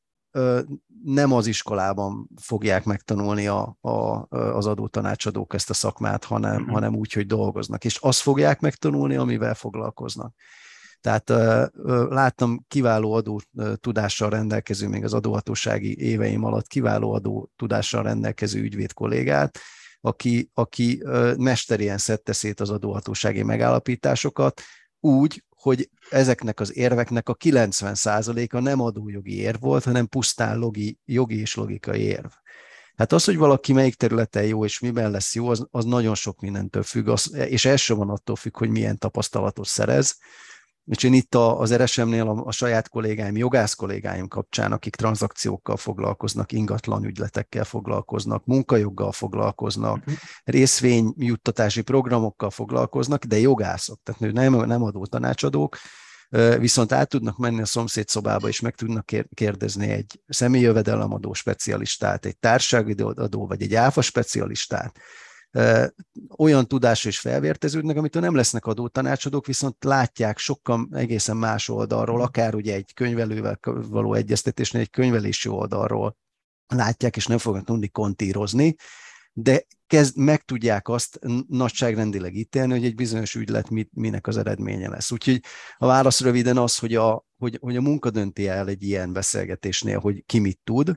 nem az iskolában fogják megtanulni a, a, az adótanácsadók ezt a szakmát, hanem, mm-hmm. hanem úgy, hogy dolgoznak. És azt fogják megtanulni, amivel foglalkoznak. Tehát láttam kiváló adó tudással rendelkező, még az adóhatósági éveim alatt kiváló adó tudással rendelkező ügyvéd kollégát, aki, aki mesterien szedte szét az adóhatósági megállapításokat, úgy, hogy ezeknek az érveknek a 90%-a nem adójogi érv volt, hanem pusztán logi, jogi és logikai érv. Hát az, hogy valaki melyik területen jó és miben lesz jó, az, az nagyon sok mindentől függ, az, és elsősorban attól függ, hogy milyen tapasztalatot szerez, és én itt az RSM-nél a, a saját kollégáim, jogász kollégáim kapcsán, akik tranzakciókkal foglalkoznak, ingatlan ügyletekkel foglalkoznak, munkajoggal foglalkoznak, uh-huh. részvényjuttatási programokkal foglalkoznak, de jogászok, tehát nem, nem adó tanácsadók, viszont át tudnak menni a szomszéd szobába, és meg tudnak kérdezni egy személyjövedelemadó specialistát, egy társasági adó, vagy egy áfa specialistát, olyan tudásra is felvérteződnek, amitől nem lesznek adótanácsadók, viszont látják sokkal egészen más oldalról, mm. akár ugye egy könyvelővel való egyeztetésnél, egy könyvelési oldalról látják, és nem fognak tudni kontírozni, de kezd, meg tudják azt nagyságrendileg ítélni, hogy egy bizonyos ügylet mit, minek az eredménye lesz. Úgyhogy a válasz röviden az, hogy a, hogy, hogy a munka dönti el egy ilyen beszélgetésnél, hogy ki mit tud,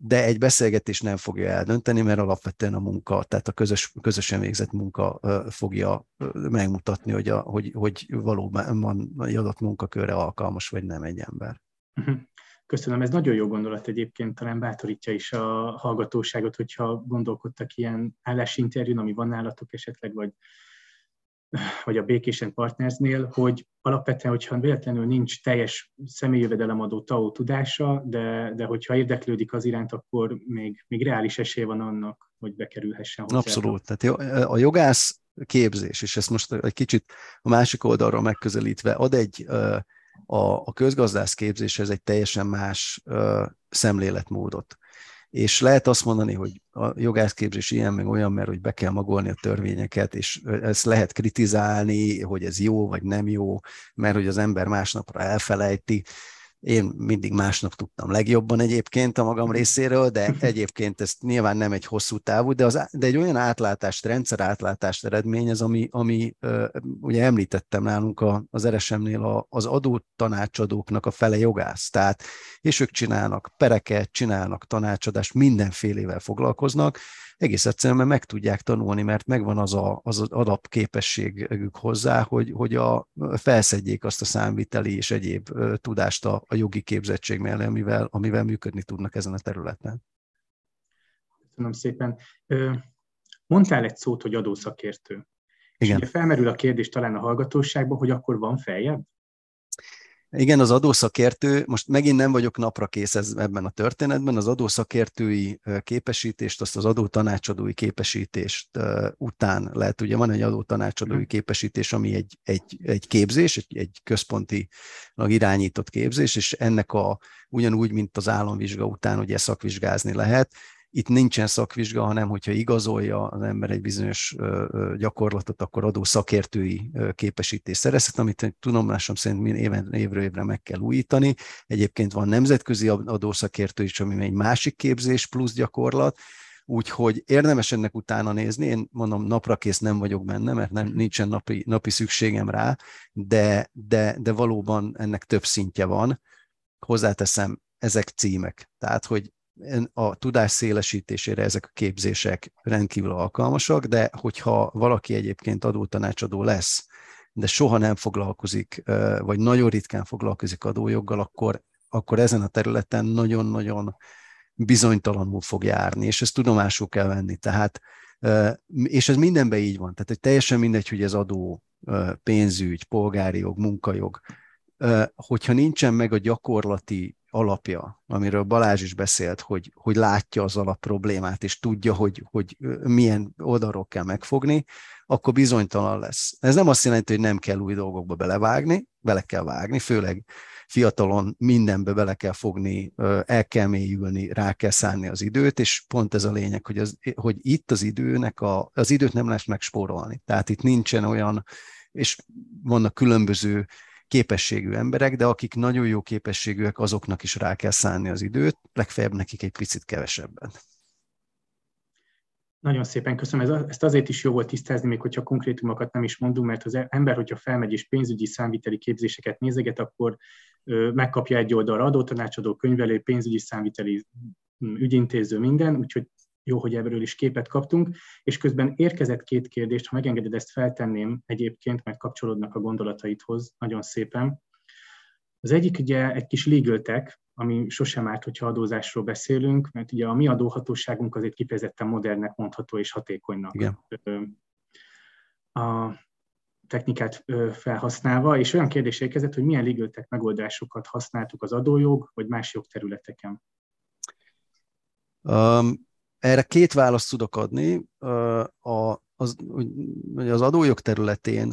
de egy beszélgetés nem fogja eldönteni, mert alapvetően a munka, tehát a közös, közösen végzett munka fogja megmutatni, hogy, a, hogy, hogy valóban egy adott munkakörre alkalmas vagy nem egy ember. Uh-huh. Köszönöm, ez nagyon jó gondolat egyébként, talán bátorítja is a hallgatóságot, hogyha gondolkodtak ilyen állásinterjún, ami van nálatok esetleg, vagy, vagy a Békésen Partnersnél, hogy alapvetően, hogyha véletlenül nincs teljes személyjövedelemadó TAO tudása, de, de hogyha érdeklődik az iránt, akkor még, még reális esély van annak, hogy bekerülhessen hozzá. Abszolút. Tehát a jogász képzés, és ezt most egy kicsit a másik oldalról megközelítve, ad egy a, a közgazdász képzéshez egy teljesen más szemléletmódot. És lehet azt mondani, hogy a jogászképzés ilyen meg olyan, mert hogy be kell magolni a törvényeket, és ezt lehet kritizálni, hogy ez jó vagy nem jó, mert hogy az ember másnapra elfelejti. Én mindig másnap tudtam legjobban egyébként a magam részéről, de egyébként ez nyilván nem egy hosszú távú, de, az, de egy olyan átlátást, rendszer átlátást eredményez, ami, ami ugye említettem nálunk az RSM-nél az adó tanácsadóknak a fele jogász. Tehát, és ők csinálnak pereket, csinálnak tanácsadást, mindenfélével foglalkoznak, egész egyszerűen mert meg tudják tanulni, mert megvan az a, az, alapképességük hozzá, hogy, hogy a, felszedjék azt a számviteli és egyéb tudást a, a jogi képzettség mellé, amivel, amivel működni tudnak ezen a területen. Köszönöm szépen. Mondtál egy szót, hogy adószakértő. Igen. És ugye felmerül a kérdés talán a hallgatóságban, hogy akkor van feljebb? Igen, az adószakértő, most megint nem vagyok napra kész ez, ebben a történetben, az adószakértői képesítést, azt az adótanácsadói képesítést után lehet, ugye van egy adótanácsadói mhm. képesítés, ami egy, egy, egy képzés, egy, egy központi irányított képzés, és ennek a ugyanúgy, mint az államvizsga után ugye szakvizsgázni lehet, itt nincsen szakvizsga, hanem hogyha igazolja az ember egy bizonyos gyakorlatot, akkor adó szakértői képesítést szerezhet, amit tudomásom szerint éven, évről évre meg kell újítani. Egyébként van nemzetközi adószakértő is, ami egy másik képzés plusz gyakorlat, Úgyhogy érdemes ennek utána nézni, én mondom, napra kész nem vagyok benne, mert nem, nincsen napi, napi szükségem rá, de, de, de valóban ennek több szintje van. Hozzáteszem, ezek címek. Tehát, hogy a tudás szélesítésére ezek a képzések rendkívül alkalmasak, de hogyha valaki egyébként adótanácsadó lesz, de soha nem foglalkozik, vagy nagyon ritkán foglalkozik adójoggal, akkor, akkor ezen a területen nagyon-nagyon bizonytalanul fog járni, és ezt tudomásul kell venni. Tehát, és ez mindenben így van. Tehát hogy teljesen mindegy, hogy ez adó, pénzügy, polgári jog, munkajog, hogyha nincsen meg a gyakorlati alapja, amiről Balázs is beszélt, hogy, hogy látja az alap problémát, és tudja, hogy, hogy milyen oldalról kell megfogni, akkor bizonytalan lesz. Ez nem azt jelenti, hogy nem kell új dolgokba belevágni, bele kell vágni, főleg fiatalon mindenbe bele kell fogni, el kell mélyülni, rá kell szánni az időt, és pont ez a lényeg, hogy, az, hogy itt az időnek, a, az időt nem lesz megspórolni. Tehát itt nincsen olyan, és vannak különböző képességű emberek, de akik nagyon jó képességűek, azoknak is rá kell szánni az időt, legfeljebb nekik egy picit kevesebben. Nagyon szépen köszönöm. Ezt azért is jó volt tisztázni, még hogyha konkrétumokat nem is mondunk, mert az ember, hogyha felmegy és pénzügyi számviteli képzéseket nézeget, akkor megkapja egy oldalra adótanácsadó, könyvelő, pénzügyi számviteli ügyintéző, minden, úgyhogy jó, hogy ebből is képet kaptunk, és közben érkezett két kérdést, ha megengeded, ezt feltenném egyébként, mert kapcsolódnak a gondolataidhoz nagyon szépen. Az egyik ugye egy kis legal tech, ami sosem árt, hogyha adózásról beszélünk, mert ugye a mi adóhatóságunk azért kifejezetten modernnek mondható és hatékonynak. Igen. A technikát felhasználva, és olyan kérdés érkezett, hogy milyen legal tech megoldásokat használtuk az adójog, vagy más jogterületeken. Um, erre két választ tudok adni. A, az, az adójog területén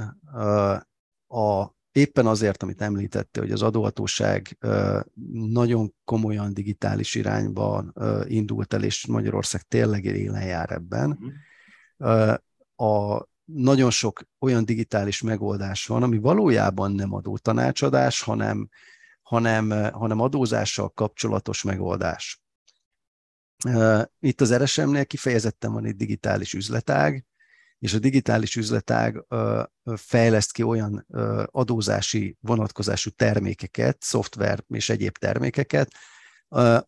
a, éppen azért, amit említette, hogy az adóhatóság nagyon komolyan digitális irányba indult el, és Magyarország tényleg élen jár ebben. Mhm. A, nagyon sok olyan digitális megoldás van, ami valójában nem adótanácsadás, hanem, hanem, hanem adózással kapcsolatos megoldás. Itt az RSM-nél kifejezetten van egy digitális üzletág, és a digitális üzletág fejleszt ki olyan adózási vonatkozású termékeket, szoftver és egyéb termékeket,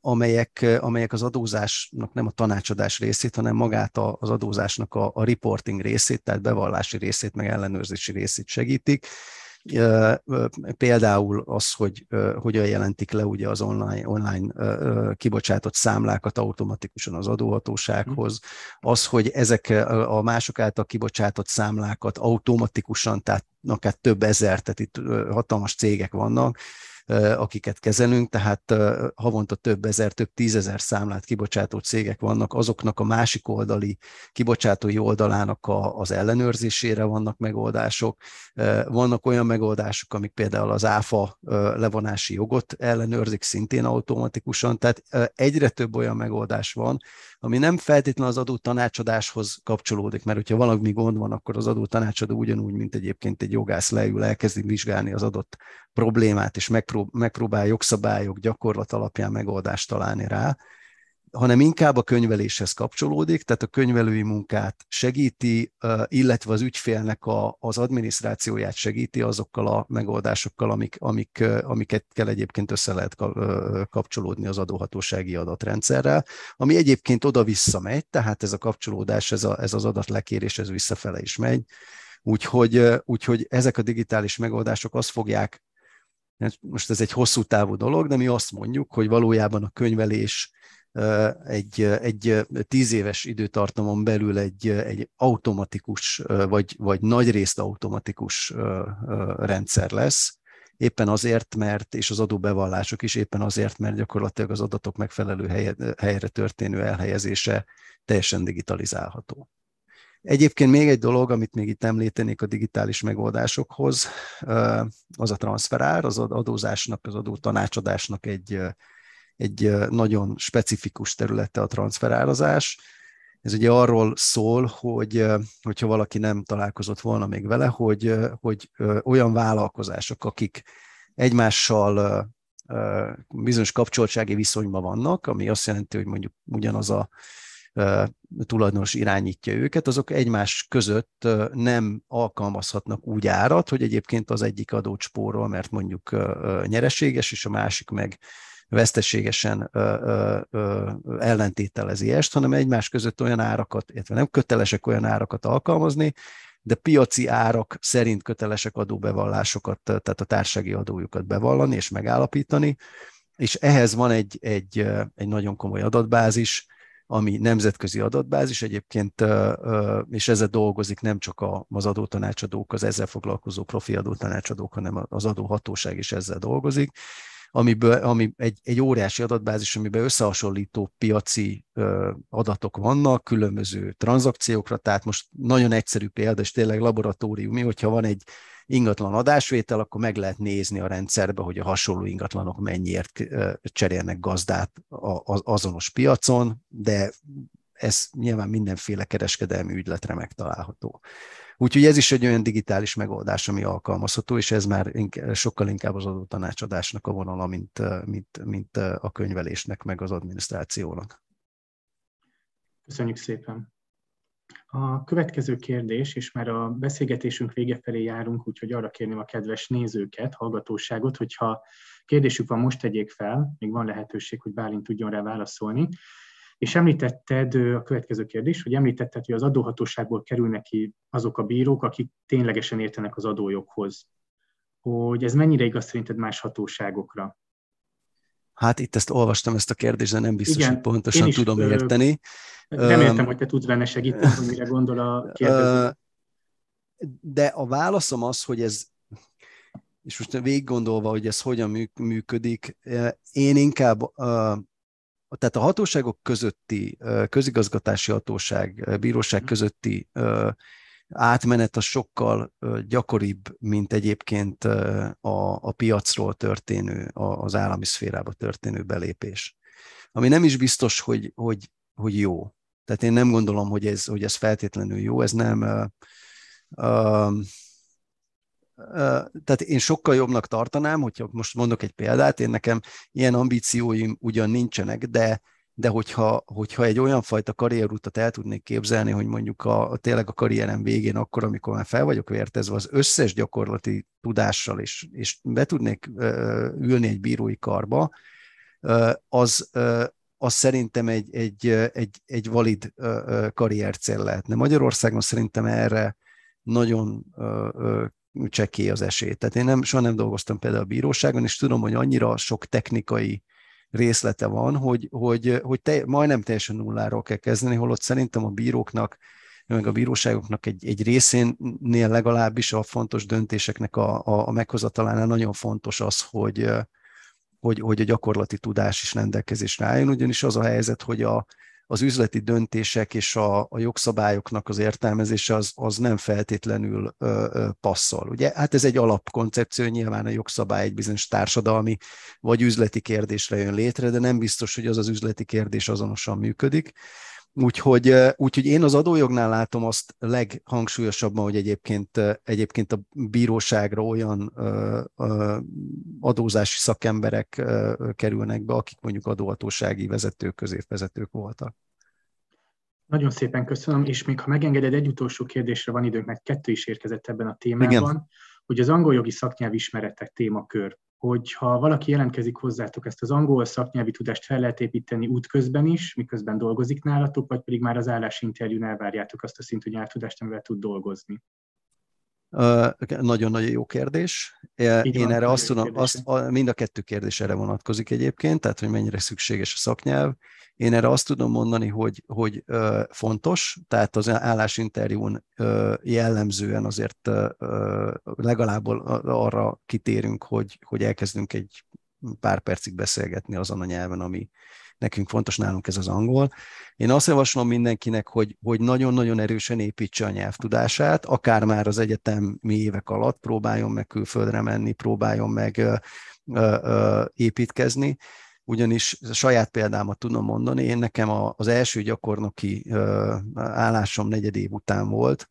amelyek, amelyek az adózásnak nem a tanácsadás részét, hanem magát az adózásnak a, a reporting részét, tehát bevallási részét, meg ellenőrzési részét segítik Például az, hogy hogyan jelentik le ugye az online, online kibocsátott számlákat automatikusan az adóhatósághoz, az, hogy ezek a mások által kibocsátott számlákat automatikusan, tehát akár több ezer, tehát itt hatalmas cégek vannak, akiket kezelünk, tehát havonta több ezer, több tízezer számlát kibocsátó cégek vannak, azoknak a másik oldali kibocsátói oldalának a, az ellenőrzésére vannak megoldások. Vannak olyan megoldások, amik például az áfa levonási jogot ellenőrzik szintén automatikusan, tehát egyre több olyan megoldás van, ami nem feltétlenül az adó tanácsadáshoz kapcsolódik, mert hogyha valami gond van, akkor az adó tanácsadó ugyanúgy, mint egyébként egy jogász leül, elkezdi vizsgálni az adott problémát, és megpróbál jogszabályok, gyakorlat alapján megoldást találni rá, hanem inkább a könyveléshez kapcsolódik, tehát a könyvelői munkát segíti, illetve az ügyfélnek a, az adminisztrációját segíti azokkal a megoldásokkal, amik, amik, amiket kell egyébként össze lehet kapcsolódni az adóhatósági adatrendszerrel, ami egyébként oda-vissza megy, tehát ez a kapcsolódás, ez, a, ez az adatlekérés, ez visszafele is megy. Úgyhogy, úgyhogy ezek a digitális megoldások azt fogják most ez egy hosszú távú dolog, de mi azt mondjuk, hogy valójában a könyvelés egy, egy tíz éves időtartamon belül egy, egy automatikus, vagy, vagy nagy részt automatikus rendszer lesz, éppen azért, mert, és az adóbevallások is éppen azért, mert gyakorlatilag az adatok megfelelő helye, helyre történő elhelyezése teljesen digitalizálható. Egyébként még egy dolog, amit még itt említenék a digitális megoldásokhoz, az a transferár, az adózásnak, az adó tanácsadásnak egy, egy nagyon specifikus területe a transferárazás. Ez ugye arról szól, hogy hogyha valaki nem találkozott volna még vele, hogy, hogy olyan vállalkozások, akik egymással bizonyos kapcsoltsági viszonyban vannak, ami azt jelenti, hogy mondjuk ugyanaz a tulajdonos irányítja őket, azok egymás között nem alkalmazhatnak úgy árat, hogy egyébként az egyik adót spórol, mert mondjuk nyereséges, és a másik meg veszteségesen ellentételezi ezt, hanem egymás között olyan árakat, illetve nem kötelesek olyan árakat alkalmazni, de piaci árak szerint kötelesek adóbevallásokat, tehát a társági adójukat bevallani és megállapítani, és ehhez van egy, egy, egy nagyon komoly adatbázis, ami nemzetközi adatbázis. Egyébként, és ezzel dolgozik nem csak az adótanácsadók, az ezzel foglalkozó profi adótanácsadók, hanem az adóhatóság is ezzel dolgozik, amiből, ami egy, egy óriási adatbázis, amiben összehasonlító piaci adatok vannak, különböző tranzakciókra, tehát most nagyon egyszerű példa, és tényleg laboratóriumi, hogyha van egy ingatlan adásvétel, akkor meg lehet nézni a rendszerbe, hogy a hasonló ingatlanok mennyiért cserélnek gazdát az azonos piacon, de ez nyilván mindenféle kereskedelmi ügyletre megtalálható. Úgyhogy ez is egy olyan digitális megoldás, ami alkalmazható, és ez már sokkal inkább az adó tanácsadásnak a vonala, mint, mint, mint a könyvelésnek, meg az adminisztrációnak. Köszönjük szépen! A következő kérdés, és már a beszélgetésünk vége felé járunk, úgyhogy arra kérném a kedves nézőket, hallgatóságot, hogyha kérdésük van, most tegyék fel, még van lehetőség, hogy Bálint tudjon rá válaszolni. És említetted a következő kérdés, hogy említetted, hogy az adóhatóságból kerülnek ki azok a bírók, akik ténylegesen értenek az adójoghoz. Hogy ez mennyire igaz szerinted más hatóságokra? Hát itt ezt olvastam, ezt a kérdést, de nem biztos, Igen, hogy pontosan tudom érteni. Reméltem, hogy te tudsz benne segíteni, hogy mire gondol a kérdező. De a válaszom az, hogy ez, és most végig gondolva, hogy ez hogyan működik, én inkább tehát a hatóságok közötti, közigazgatási hatóság, bíróság mm. közötti átmenet a sokkal gyakoribb, mint egyébként a, a piacról történő, az állami szférába történő belépés. Ami nem is biztos, hogy, hogy, hogy jó. Tehát én nem gondolom, hogy ez, hogy ez feltétlenül jó, ez nem... Tehát én sokkal jobbnak tartanám, hogyha most mondok egy példát, én nekem ilyen ambícióim ugyan nincsenek, de, de hogyha, hogyha egy olyan fajta karrierutat el tudnék képzelni, hogy mondjuk a, a tényleg a karrierem végén, akkor, amikor már fel vagyok vértezve az összes gyakorlati tudással, és, és be tudnék uh, ülni egy bírói karba, uh, az, uh, az szerintem egy, egy, egy, egy valid karriercél lehetne. Magyarországon szerintem erre nagyon csekély az esély. Tehát én nem, soha nem dolgoztam például a bíróságon, és tudom, hogy annyira sok technikai részlete van, hogy, hogy, hogy te, majdnem teljesen nulláról kell kezdeni, holott szerintem a bíróknak, meg a bíróságoknak egy, egy részénél legalábbis a fontos döntéseknek a, a, a meghozatalánál nagyon fontos az, hogy, hogy, hogy a gyakorlati tudás is rendelkezésre álljon, ugyanis az a helyzet, hogy a, az üzleti döntések és a, a jogszabályoknak az értelmezése az, az nem feltétlenül ö, ö, passzol. Ugye? Hát ez egy alapkoncepció, nyilván a jogszabály egy bizonyos társadalmi vagy üzleti kérdésre jön létre, de nem biztos, hogy az az üzleti kérdés azonosan működik. Úgyhogy, úgyhogy én az adójognál látom azt leghangsúlyosabban, hogy egyébként, egyébként a bíróságra olyan adózási szakemberek kerülnek be, akik mondjuk adóhatósági vezetők, középvezetők voltak. Nagyon szépen köszönöm, és még ha megengeded, egy utolsó kérdésre van időnk, mert kettő is érkezett ebben a témában, Igen. hogy az angol jogi szaknyelv ismeretek témakör hogy ha valaki jelentkezik hozzátok, ezt az angol szaknyelvi tudást fel lehet építeni útközben is, miközben dolgozik nálatok, vagy pedig már az állásinterjún elvárjátok azt a szint, hogy nyelvtudást, amivel tud dolgozni? Nagyon-nagyon jó kérdés. Így Én van, erre azt tudom, azt, mind a kettő kérdés erre vonatkozik egyébként, tehát hogy mennyire szükséges a szaknyelv. Én erre azt tudom mondani, hogy, hogy fontos, tehát az állásinterjún jellemzően azért legalább arra kitérünk, hogy, hogy elkezdünk egy pár percig beszélgetni azon a nyelven, ami, nekünk fontos nálunk ez az angol. Én azt javaslom mindenkinek, hogy, hogy nagyon-nagyon erősen építse a nyelvtudását, akár már az egyetemi évek alatt próbáljon meg külföldre menni, próbáljon meg ö, ö, építkezni, ugyanis saját példámat tudom mondani, én nekem az első gyakornoki állásom negyed év után volt,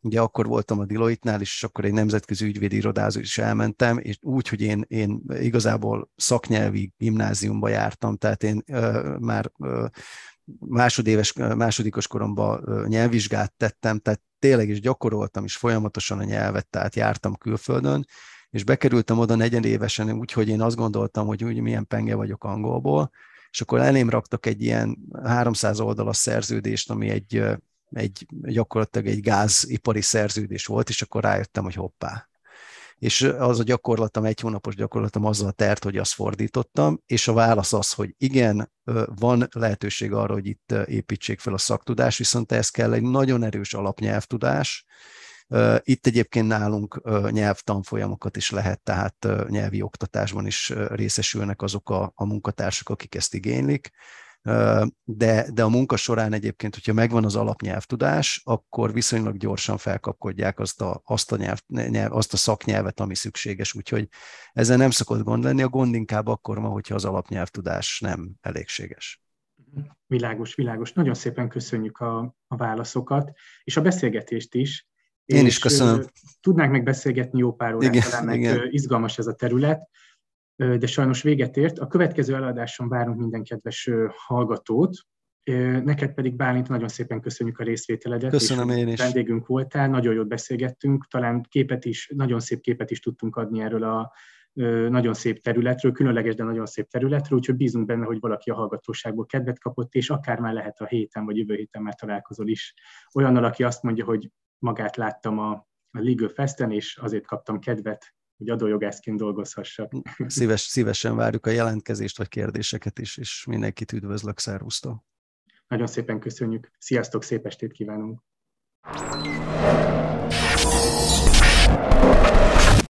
Ugye akkor voltam a Deloitte-nál, és akkor egy nemzetközi ügyvédi irodázó is elmentem, és úgy, hogy én, én igazából szaknyelvi gimnáziumba jártam, tehát én már másodéves, másodikos koromban nyelvvizsgát tettem, tehát tényleg is gyakoroltam is folyamatosan a nyelvet, tehát jártam külföldön, és bekerültem oda negyedévesen úgy, hogy én azt gondoltam, hogy úgy milyen penge vagyok angolból, és akkor elém raktak egy ilyen 300 oldalas szerződést, ami egy egy gyakorlatilag egy gázipari szerződés volt, és akkor rájöttem, hogy hoppá. És az a gyakorlatom, egy hónapos gyakorlatom azzal tert, hogy azt fordítottam, és a válasz az, hogy igen, van lehetőség arra, hogy itt építsék fel a szaktudás, viszont ez kell egy nagyon erős alapnyelvtudás, itt egyébként nálunk nyelvtanfolyamokat is lehet, tehát nyelvi oktatásban is részesülnek azok a, a munkatársak, akik ezt igénylik de, de a munka során egyébként, hogyha megvan az alapnyelvtudás, akkor viszonylag gyorsan felkapkodják azt a, azt a, nyelv, nyelv, azt a szaknyelvet, ami szükséges, úgyhogy ezzel nem szokott gond lenni, a gond inkább akkor van, hogyha az alapnyelvtudás nem elégséges. Világos, világos. Nagyon szépen köszönjük a, a válaszokat, és a beszélgetést is. Én is köszönöm. Tudnánk meg beszélgetni jó pár órát, igen, talán igen. izgalmas ez a terület de sajnos véget ért. A következő eladáson várunk minden kedves hallgatót, Neked pedig Bálint nagyon szépen köszönjük a részvételedet. Köszönöm és én is. Vendégünk voltál, nagyon jót beszélgettünk, talán képet is, nagyon szép képet is tudtunk adni erről a nagyon szép területről, különleges, de nagyon szép területről, úgyhogy bízunk benne, hogy valaki a hallgatóságból kedvet kapott, és akár már lehet a héten vagy jövő héten már találkozol is. Olyannal, aki azt mondja, hogy magát láttam a, a Legal Festen, és azért kaptam kedvet, hogy adójogászként dolgozhassak. Szíves, szívesen várjuk a jelentkezést vagy kérdéseket is, és mindenkit üdvözlök, szervusztok! Nagyon szépen köszönjük. Sziasztok, szép estét kívánunk!